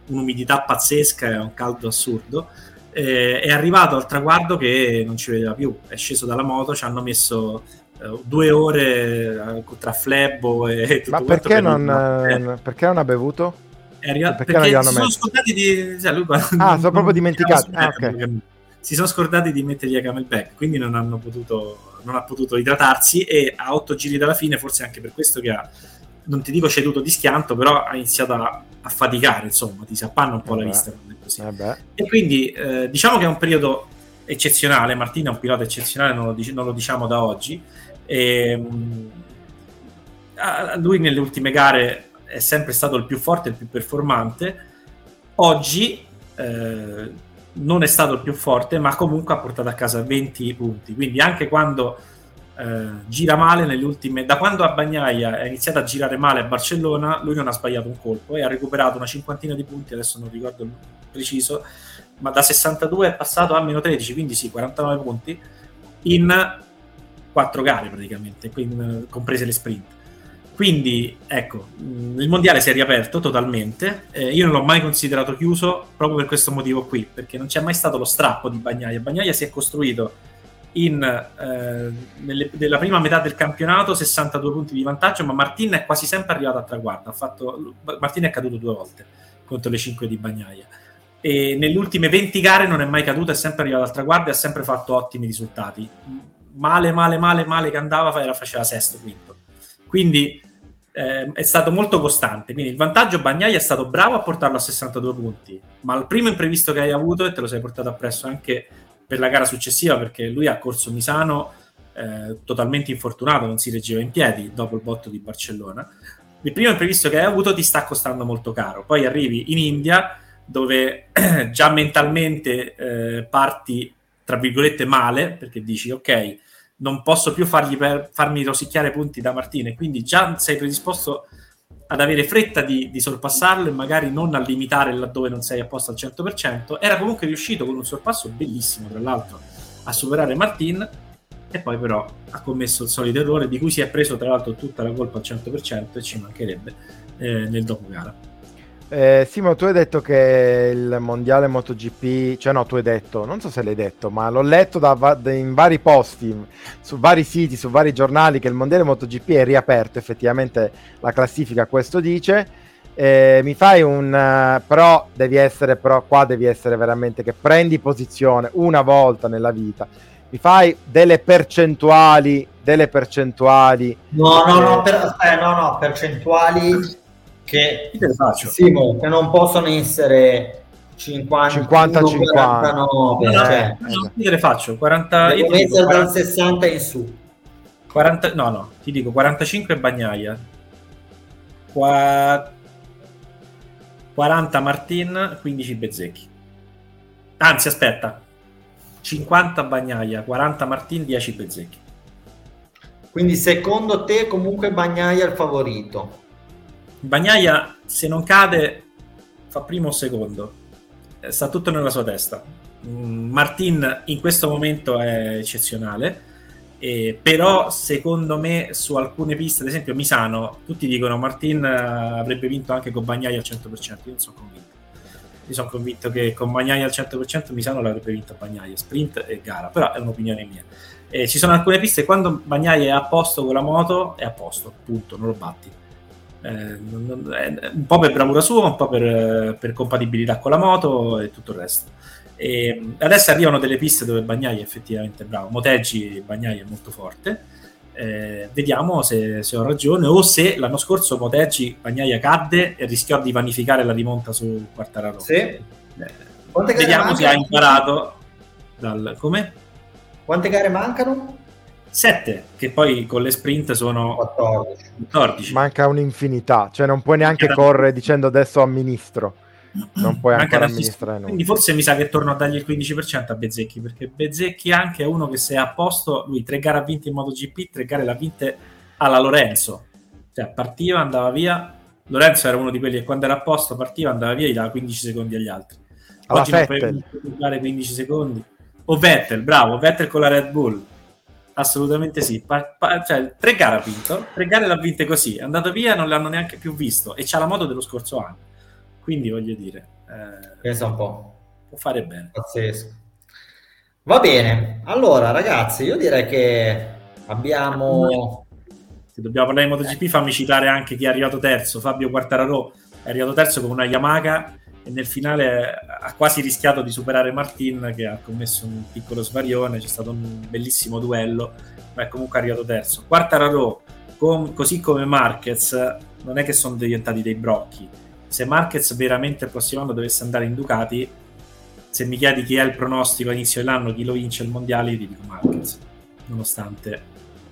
un'umidità pazzesca e un caldo assurdo, eh, è arrivato al traguardo che non ci vedeva più, è sceso dalla moto, ci hanno messo eh, due ore eh, tra flebbo e tutto Ma perché, per non, eh, perché non ha bevuto? È arrivato, perché, perché si sono scordati di... Cioè, lui, ah, sono proprio dimenticati. Ah, okay. Si sono scordati di mettergli a camelback, quindi non hanno potuto, non ha potuto idratarsi e a otto giri dalla fine, forse anche per questo che ha non ti dico ceduto di schianto, però ha iniziato a, a faticare, insomma, ti si appanna un po' Vabbè. la vista. E quindi eh, diciamo che è un periodo eccezionale, Martina è un pilota eccezionale, non lo, dic- non lo diciamo da oggi. E, mh, lui nelle ultime gare è sempre stato il più forte, il più performante. Oggi eh, non è stato il più forte, ma comunque ha portato a casa 20 punti. Quindi anche quando eh, gira male nelle ultime da quando a Bagnaia è iniziato a girare male a Barcellona lui non ha sbagliato un colpo e ha recuperato una cinquantina di punti adesso non ricordo il preciso ma da 62 è passato a meno 13 quindi sì 49 punti in quattro gare praticamente in, comprese le sprint quindi ecco mm, il mondiale si è riaperto totalmente eh, io non l'ho mai considerato chiuso proprio per questo motivo qui perché non c'è mai stato lo strappo di Bagnaia Bagnaia si è costruito in, eh, nelle, nella prima metà del campionato 62 punti di vantaggio, ma Martin è quasi sempre arrivato a traguardo. Fatto, Martin è caduto due volte contro le 5 di Bagnaia. E nelle ultime 20 gare non è mai caduto, è sempre arrivato al traguardo e ha sempre fatto ottimi risultati. Male, male, male, male che andava, era, faceva sesto, quinto. Quindi eh, è stato molto costante. Quindi il vantaggio Bagnaia è stato bravo a portarlo a 62 punti, ma il primo imprevisto che hai avuto e te lo sei portato appresso anche per la gara successiva perché lui ha corso Misano eh, totalmente infortunato, non si reggeva in piedi dopo il botto di Barcellona. Il primo imprevisto che hai avuto ti sta costando molto caro. Poi arrivi in India dove già mentalmente eh, parti tra virgolette male perché dici ok non posso più per, farmi rosicchiare punti da Martine quindi già sei predisposto ad avere fretta di, di, sorpassarlo e magari non a limitare laddove non sei a posto al 100%, era comunque riuscito con un sorpasso bellissimo, tra l'altro, a superare Martin e poi però ha commesso il solito errore di cui si è preso tra l'altro tutta la colpa al 100% e ci mancherebbe eh, nel dopo gara. Eh, Simo, tu hai detto che il mondiale MotoGP, cioè no, tu hai detto, non so se l'hai detto, ma l'ho letto da, da, in vari posti, su vari siti, su vari giornali, che il mondiale MotoGP è riaperto, effettivamente la classifica questo dice. Eh, mi fai un uh, però devi essere però qua devi essere veramente che prendi posizione una volta nella vita. Mi fai delle percentuali delle percentuali. No no no, per, eh, no, no percentuali che, Simo, che non possono essere 50 50 49 no, cioè, no, io te le faccio? 40 io dico, 40, dal 60 in su. 40 no no ti dico 45 Bagnaia. Qua, 40 Martin 15 Bezzecchi. Anzi aspetta. 50 Bagnaia 40 Martin 10 Bezzecchi. Quindi secondo te comunque Bagnaia è il favorito Bagnaia, se non cade, fa primo o secondo. Eh, sta tutto nella sua testa. Mm, Martin in questo momento è eccezionale, eh, però secondo me su alcune piste, ad esempio Misano, tutti dicono Martin eh, avrebbe vinto anche con Bagnaia al 100%, io non sono convinto. Io sono convinto che con Bagnaia al 100% Misano l'avrebbe vinto Bagnaia, sprint e gara, però è un'opinione mia. Eh, ci sono alcune piste quando Bagnaia è a posto con la moto, è a posto, punto, non lo batti eh, un po' per bravura sua, un po' per, per, compatibilità con la moto e tutto il resto. E adesso arrivano delle piste dove Bagnai è effettivamente bravo. Moteggi Bagnai è molto forte. Eh, vediamo se, se, ho ragione o se l'anno scorso Moteggi Bagnaia cadde e rischiò di vanificare la rimonta su Quartararo. Sì. Eh, vediamo se ha imparato dal come? Quante gare mancano? 7, che poi con le sprint sono 14. 14. Manca un'infinità, cioè non puoi neanche Manca correre da... dicendo adesso amministro. Non puoi Manca ancora amministrare nulla. Quindi forse mi sa che torno a dargli il 15% a Bezzecchi, perché Bezzecchi anche è uno che se è a posto, lui tre gare ha vinte in MotoGP, tre gare l'ha vinte alla Lorenzo. Cioè partiva, andava via. Lorenzo era uno di quelli che quando era a posto partiva, andava via e gli dava 15 secondi agli altri. Alla Oggi Vettel. non puoi dare 15 secondi. O Vettel, bravo, Vettel con la Red Bull assolutamente sì. Pa- pa- cioè, tre gare ha vinto, tre gare l'ha vinte così, è andato via, non l'hanno neanche più visto e c'ha la moto dello scorso anno. Quindi voglio dire, eh, pensa un po', può fare bene. Pazzesco. Va bene, allora ragazzi, io direi che abbiamo. Se dobbiamo parlare di MotoGP, fammi citare anche chi è arrivato terzo. Fabio Quartararo è arrivato terzo con una Yamaha e nel finale ha quasi rischiato di superare Martin che ha commesso un piccolo svarione, c'è stato un bellissimo duello, ma è comunque arrivato terzo. Quarta Raro, com- così come Marquez, non è che sono diventati dei brocchi. Se Marquez veramente il prossimo anno dovesse andare in Ducati, se mi chiedi chi è il pronostico all'inizio dell'anno, chi lo vince il mondiale, ti dico Marquez, nonostante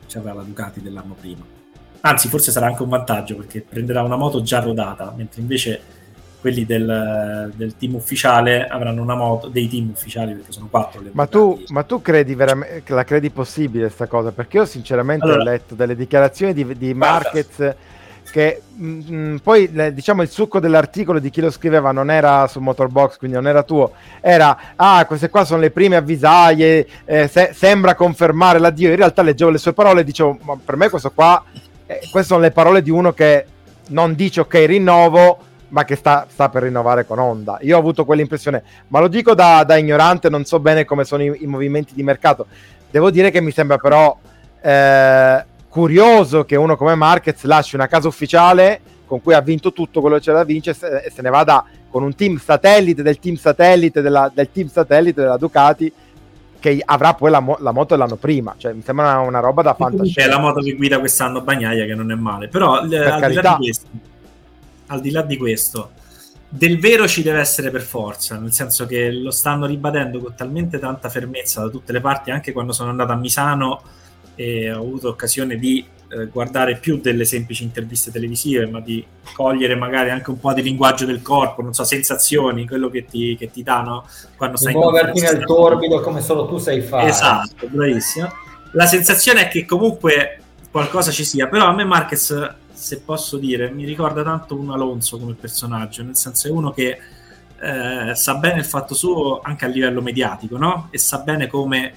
c'era la Ducati dell'anno prima. Anzi, forse sarà anche un vantaggio perché prenderà una moto già rodata, mentre invece quelli del, del, team ufficiale avranno una moto, dei team ufficiali perché sono quattro. ma, tu, ma tu credi veramente, la credi possibile questa cosa? Perché io sinceramente allora, ho letto delle dichiarazioni di, di Marquez che mh, mm, mm, poi diciamo il succo dell'articolo di chi lo scriveva non era su Motorbox, quindi non era tuo, era ah queste qua sono le prime avvisaglie, eh, se, sembra confermare l'addio, in realtà leggevo le sue parole e dicevo ma per me questo qua, eh, queste sono le parole di uno che non dice ok rinnovo, ma che sta, sta, per rinnovare con Honda. Io ho avuto quell'impressione, ma lo dico da, da ignorante, non so bene come sono i, i, movimenti di mercato. Devo dire che mi sembra però eh, curioso che uno come Marquez lasci una casa ufficiale con cui ha vinto tutto quello che c'è da vincere e se ne vada con un team satellite del team satellite della, del team satellite della Ducati che avrà poi la, mo- la moto dell'anno prima. Cioè, mi sembra una, una roba da fantascienza. È la moto che guida quest'anno Bagnaia, che non è male. Però, per al carità. questo, al di là di questo, del vero ci deve essere per forza, nel senso che lo stanno ribadendo con talmente tanta fermezza da tutte le parti, anche quando sono andato a Misano e ho avuto occasione di eh, guardare più delle semplici interviste televisive, ma di cogliere magari anche un po' di linguaggio del corpo, non so, sensazioni, quello che ti, che ti dà, no? Quando stai muoverti nel torbido come solo tu sai fare. Esatto, bravissimo. La sensazione è che comunque qualcosa ci sia, però a me Marquez se posso dire, mi ricorda tanto un Alonso come personaggio, nel senso è uno che eh, sa bene il fatto suo anche a livello mediatico, no? E sa bene come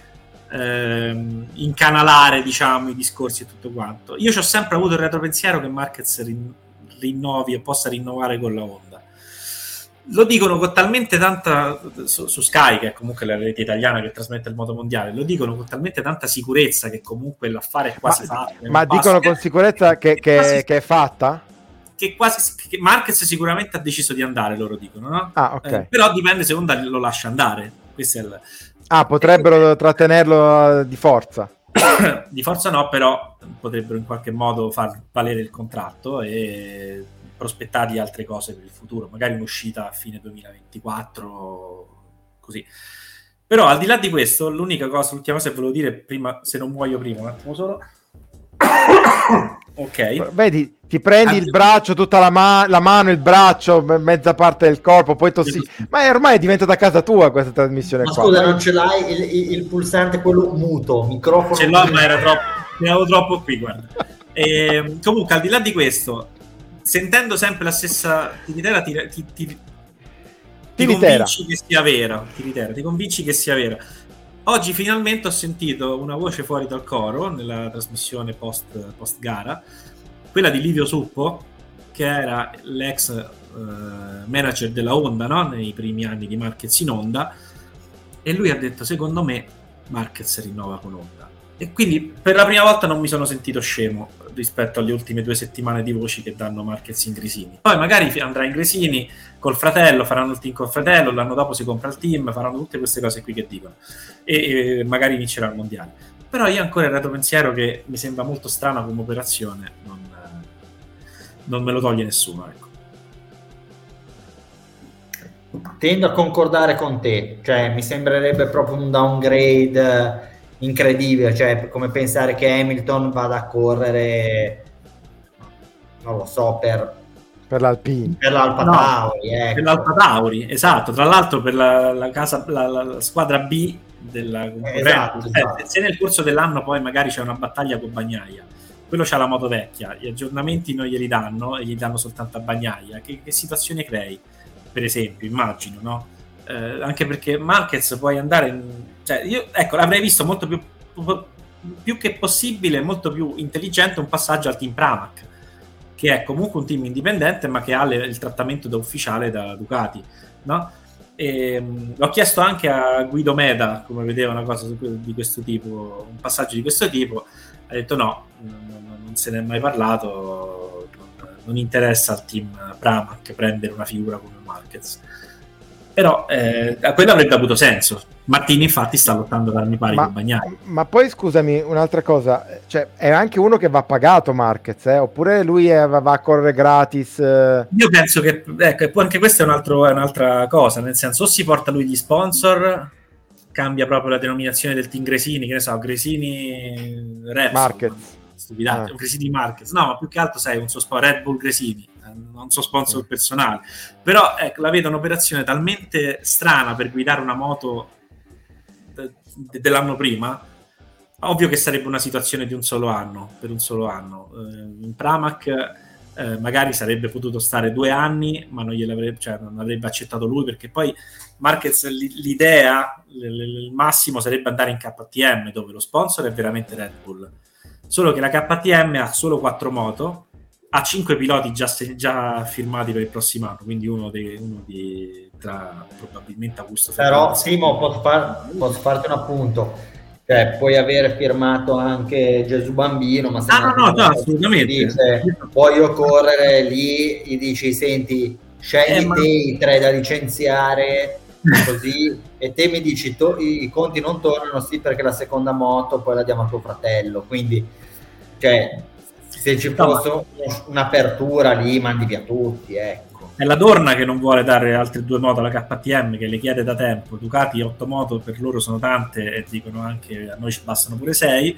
eh, incanalare, diciamo, i discorsi e tutto quanto. Io ci ho sempre avuto il retropensiero che Marquez rin- rinnovi e possa rinnovare con la Honda lo dicono con talmente tanta su, su, Sky, che è comunque la rete italiana che trasmette il moto mondiale, lo dicono con talmente tanta sicurezza che comunque l'affare è quasi ma, fatto. Ma dicono con sicurezza che, che, quasi, che, è fatta? Che quasi che Marquez sicuramente ha deciso di andare, loro dicono, no? Ah, okay. eh, però dipende se Honda lo lascia andare. Questo è il, ah, potrebbero trattenerlo di forza. di forza no, però potrebbero in qualche modo far valere il contratto e prospettargli altre cose per il futuro, magari un'uscita a fine 2024, così. Però al di là di questo, l'unica cosa, l'ultima cosa che volevo dire prima, se non muoio prima, un attimo solo. ok. Vedi, ti prendi Anzi, il braccio, tutta la, ma- la, mano, il braccio, mezza parte del corpo, poi tossi. Ma è ormai è diventata casa tua questa trasmissione ma qua. Scusa, non ce l'hai il, il, il, pulsante quello muto, microfono. Ce l'ho, ma era troppo. Ne avevo troppo qui, guarda. E, ehm, comunque, al di là di questo, sentendo sempre la stessa tiritera, ti, ti, ti, ti convinci che sia vera. Tiritera, ti convinci che sia vera. Oggi finalmente ho sentito una voce fuori dal coro nella trasmissione post, post gara, quella di Livio Suppo, che era l'ex uh, manager della Honda no? nei primi anni di Marquez in Honda, e lui ha detto: Secondo me Marquez rinnova con Honda. E quindi per la prima volta non mi sono sentito scemo rispetto alle ultime due settimane di voci che danno Marquez in Grisini. Poi magari andrà in Grisini col fratello, faranno il team col fratello, l'anno dopo si compra il team, faranno tutte queste cose qui che dicono e, e magari vincerà il mondiale. Però io ancora il retropensiero che mi sembra molto strana come operazione, non, non me lo toglie nessuno. Ecco. Tendo a concordare con te, cioè mi sembrerebbe proprio un downgrade incredibile, cioè come pensare che Hamilton vada a correre, non lo so, per, per l'Alpine. Per l'Alfa no, Tauri, ecco. Per l'Alfa Tauri, esatto. Tra l'altro per la, la, casa, la, la squadra B della esatto, eh, esatto. Se nel corso dell'anno poi magari c'è una battaglia con Bagnaia, quello c'ha la moto vecchia, gli aggiornamenti non glieli danno e gli danno soltanto a Bagnaia. Che, che situazione crei? Per esempio, immagino, no? Eh, anche perché Marquez puoi andare... In, cioè, io, ecco, l'avrei visto molto più, più che possibile, molto più intelligente un passaggio al team Pramac, che è comunque un team indipendente ma che ha le, il trattamento da ufficiale da Ducati, no? E, mh, l'ho chiesto anche a Guido Meda come vedeva una cosa di questo tipo, un passaggio di questo tipo. Ha detto no, non, non se ne è mai parlato, non, non interessa al team Pramac prendere una figura come Marquez però eh, quello avrebbe avuto senso. Martini infatti sta lottando per armi pari ma, con Bagnai. Ma poi scusami un'altra cosa, cioè, è anche uno che va pagato Marquez, eh? oppure lui è, va a correre gratis? Eh... Io penso che ecco, anche questa è, un altro, è, un'altra cosa, nel senso o si porta lui gli sponsor, cambia proprio la denominazione del team Gresini, che ne so, Gresini Repsol, Marquez. Stupidate, ah. Gresini Marquez, no, ma più che altro sei un suo sponsor, Red Bull Gresini non so sponsor personale, però ecco, la vedo un'operazione talmente strana per guidare una moto dell'anno prima, ovvio che sarebbe una situazione di un solo anno, per un solo anno. Eh, in Pramac eh, magari sarebbe potuto stare due anni, ma non, gliel'avrebbe, cioè, non avrebbe accettato lui perché poi Marquez l'idea, il massimo sarebbe andare in KTM dove lo sponsor è veramente Red Bull. Solo che la KTM ha solo quattro moto ha cinque piloti già, già, firmati per il prossimo anno, quindi uno, dei, uno di, tra probabilmente Augusto Però Simo, posso, far, posso, farti un appunto. Cioè, puoi avere firmato anche Gesù Bambino, ma se ah, no, no, no, assolutamente. Dice, voglio correre lì, gli dici, senti, scegli eh, ma... te i tre da licenziare, così, e te mi dici, to- i conti non tornano, sì, perché la seconda moto poi la diamo a tuo fratello, quindi, cioè, se ci fosse no, un'apertura lì mandi via tutti, ecco. È la Dorna che non vuole dare altre due moto alla KTM che le chiede da tempo. Ducati 8 moto per loro sono tante e dicono anche a noi ci bastano pure 6.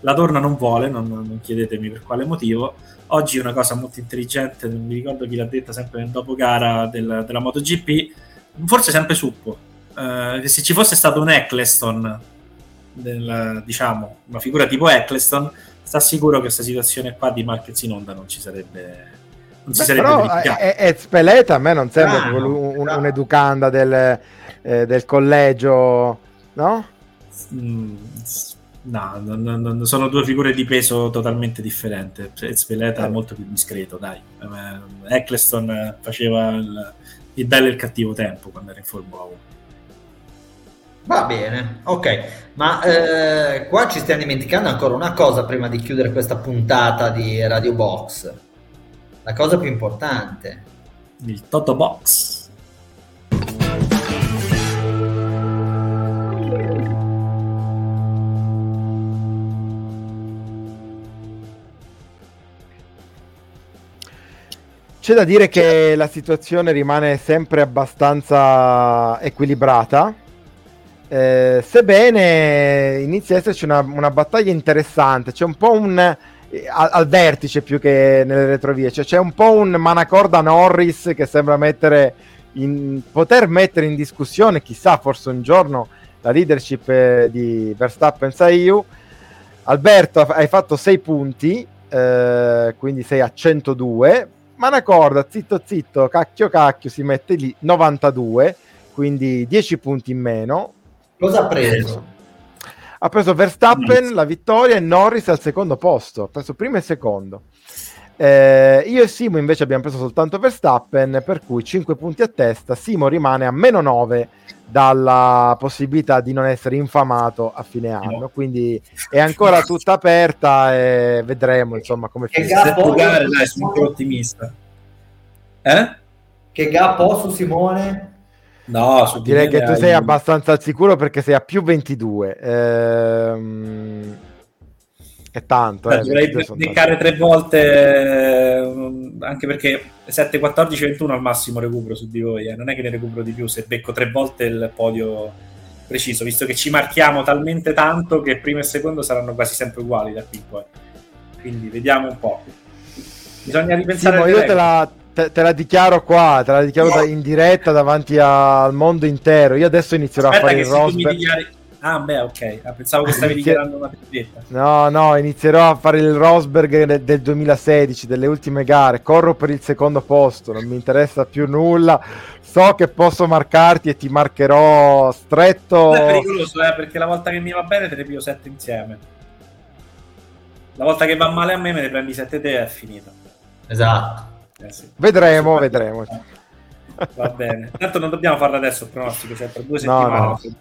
La Dorna non vuole, non, non chiedetemi per quale motivo. Oggi una cosa molto intelligente, non mi ricordo chi l'ha detta sempre nel dopo gara del, della MotoGP, forse sempre Suppo, eh, che se ci fosse stato un Eccleston, del, diciamo, una figura tipo Eccleston, sta sicuro che questa situazione qua di Marquez in onda non ci sarebbe non si Beh, sarebbe però è, è Speleta a me non sembra ah, un, un, un'educanda del, eh, del collegio no? Mm, no, no, no, sono due figure di peso totalmente differenti Speleta eh. è molto più discreto dai Eccleston faceva il, il bello e il cattivo tempo quando era in Formula 1 Va bene, ok, ma eh, qua ci stiamo dimenticando ancora una cosa prima di chiudere questa puntata di Radio Box. La cosa più importante. Il Toto Box. C'è da dire che la situazione rimane sempre abbastanza equilibrata eh, sebbene inizia a esserci una, una, battaglia interessante, c'è un po' un eh, al, al, vertice più che nelle retrovie, cioè c'è un po' un manacorda Norris che sembra mettere in, poter mettere in discussione, chissà, forse un giorno la leadership eh, di Verstappen Saiu. Alberto, hai fatto 6 punti, eh, quindi sei a 102. Manacorda, zitto zitto, cacchio cacchio, si mette lì 92, quindi 10 punti in meno. Cosa ha preso? Ha preso Verstappen la vittoria e Norris al secondo posto. Ha preso primo e secondo. Eh, io e Simo invece abbiamo preso soltanto Verstappen, per cui 5 punti a testa. Simo rimane a meno 9 dalla possibilità di non essere infamato a fine anno. Quindi è ancora tutta aperta e vedremo insomma come ottimista. Eh? Che gap ho su Simone? No, direi che tu sei abbastanza al sicuro perché sei a più 22. Ehm... È tanto. Beh, eh, dovrei beccare tre volte, eh, anche perché 7, 14, 21 al massimo recupero su di voi. Eh. Non è che ne recupero di più se becco tre volte il podio preciso, visto che ci marchiamo talmente tanto che primo e secondo saranno quasi sempre uguali da qui poi. Quindi vediamo un po'. Bisogna ripensare. Sì, io te la, te, te la, dichiaro qua, te la dichiaro no. in diretta davanti al mondo intero. Io adesso inizierò Aspetta a fare il Rosberg. Dichiari... Ah, beh, ok. Ah, pensavo che stavi Inizi... dichiarando una vendetta. No, no, inizierò a fare il Rosberg del, del 2016, delle ultime gare. Corro per il secondo posto, non mi interessa più nulla so che posso marcarti e ti marcherò stretto. È pericoloso, eh, perché la volta che mi va bene te ne piglio sette insieme. La volta che va male a me me ne prendi sette te e è finita. Esatto. Eh, sì. Vedremo, vedremo. Va bene. Tanto non dobbiamo farlo adesso il pronostico, cioè per due settimane. No, no.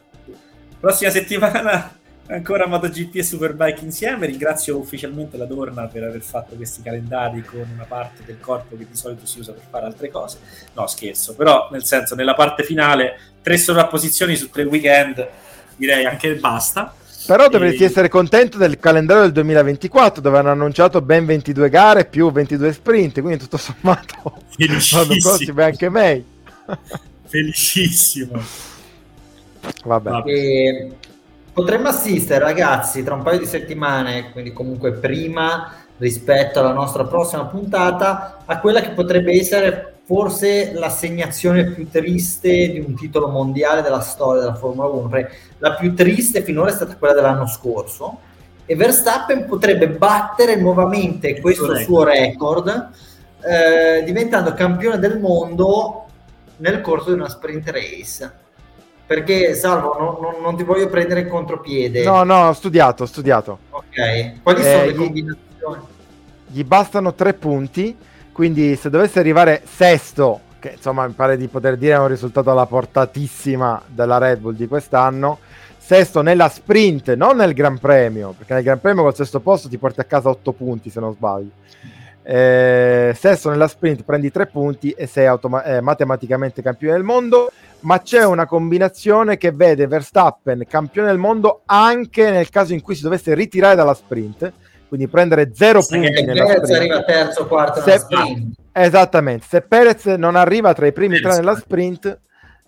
Prossima settimana ancora MotoGP e Superbike insieme. Ringrazio ufficialmente la Dorna per aver fatto questi calendari con una parte del corpo che di solito si usa per fare altre cose. No, scherzo, però nel senso, nella parte finale, tre sovrapposizioni su tre weekend, direi anche basta. Però dovresti e... essere contento del calendario del 2024 dove hanno annunciato ben 22 gare più 22 sprint, quindi tutto sommato l'anno prossimo è anche meglio. Felicissimo. Vabbè. E Potremmo assistere, ragazzi, tra un paio di settimane, quindi comunque prima rispetto alla nostra prossima puntata, a quella che potrebbe essere forse l'assegnazione più triste di un titolo mondiale della storia della Formula 1. La più triste finora è stata quella dell'anno scorso e Verstappen potrebbe battere nuovamente questo suo record eh, diventando campione del mondo nel corso di una sprint race perché Salvo non, non, non, ti voglio prendere in contropiede no no ho studiato ho studiato ok quali eh, sono le combinazioni? Gli, bastano tre punti quindi se dovesse arrivare sesto che insomma mi pare di poter dire è un risultato alla portatissima della Red Bull di quest'anno sesto nella sprint non nel Gran Premio perché nel Gran Premio col sesto posto ti porti a casa otto punti se non sbaglio. Eh, sesto nella sprint prendi tre punti e sei automa- eh, matematicamente campione del mondo ma c'è una combinazione che vede Verstappen campione del mondo anche nel caso in cui si dovesse ritirare dalla sprint, quindi prendere zero se punti nella Perez sprint. arriva terzo quarto se, sprint. Esattamente, se Perez non arriva tra i primi tre nella sprint,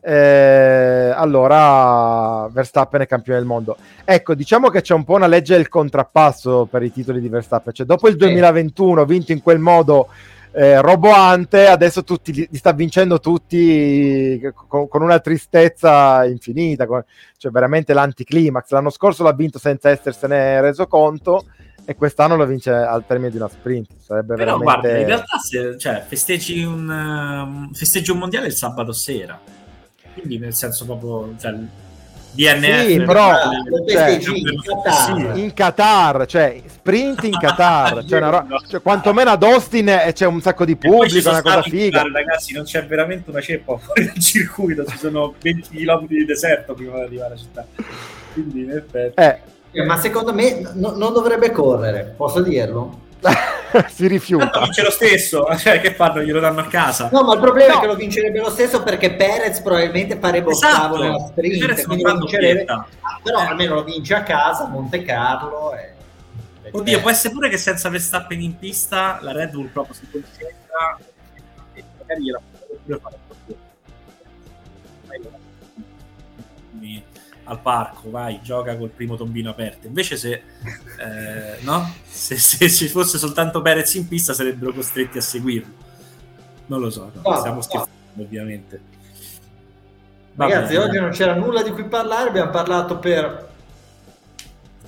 eh, allora Verstappen è campione del mondo. Ecco, diciamo che c'è un po' una legge del contrappasso per i titoli di Verstappen, cioè dopo il 2021 vinto in quel modo eh, roboante, adesso tutti, li, sta vincendo tutti con, con una tristezza infinita, con, cioè veramente l'anticlimax. L'anno scorso l'ha vinto senza essersene reso conto e quest'anno lo vince al termine di una sprint. Sarebbe Però veramente... guarda, in realtà se, cioè, festeggi, un, um, festeggi un mondiale il sabato sera, quindi nel senso proprio... Cioè, DNF sì, però cioè, in, Qatar. in Qatar, cioè sprint in Qatar, cioè, ro- cioè, quantomeno ad Austin c'è un sacco di pubblico, una cosa figa. Qatar, ragazzi, non c'è veramente una ceppa fuori dal circuito, ci sono 20 km di deserto prima di arrivare alla città. Quindi in effetti... Eh. Eh, ma secondo me no, non dovrebbe correre, posso dirlo? si rifiuta. vince lo stesso, cioè che fanno? Glielo danno a casa. No, ma il problema no. è che lo vincerebbe lo stesso perché Perez probabilmente farebbe esatto. ottavo nella sprint, quindi lo vincerebbe. Però eh. almeno lo vince a casa, Monte Carlo. E... Oddio, può essere pure che senza Verstappen in pista la Red Bull proprio si concentra e magari gliela può fare al parco, vai, gioca col primo tombino aperto. Invece se, eh, no? se, se ci fosse soltanto Perez in pista sarebbero costretti a seguirlo. Non lo so, no, oh, stiamo scherzando ovviamente. Va Ragazzi, bene. oggi non c'era nulla di cui parlare, abbiamo parlato per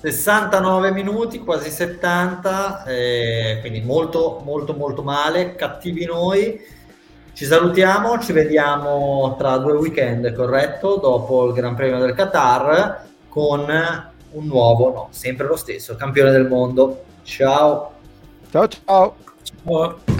69 minuti, quasi 70, eh, quindi molto molto molto male, cattivi noi. Ci salutiamo, ci vediamo tra due weekend, corretto? Dopo il Gran Premio del Qatar con un nuovo, no, sempre lo stesso, campione del mondo. Ciao. Ciao ciao. Ciao.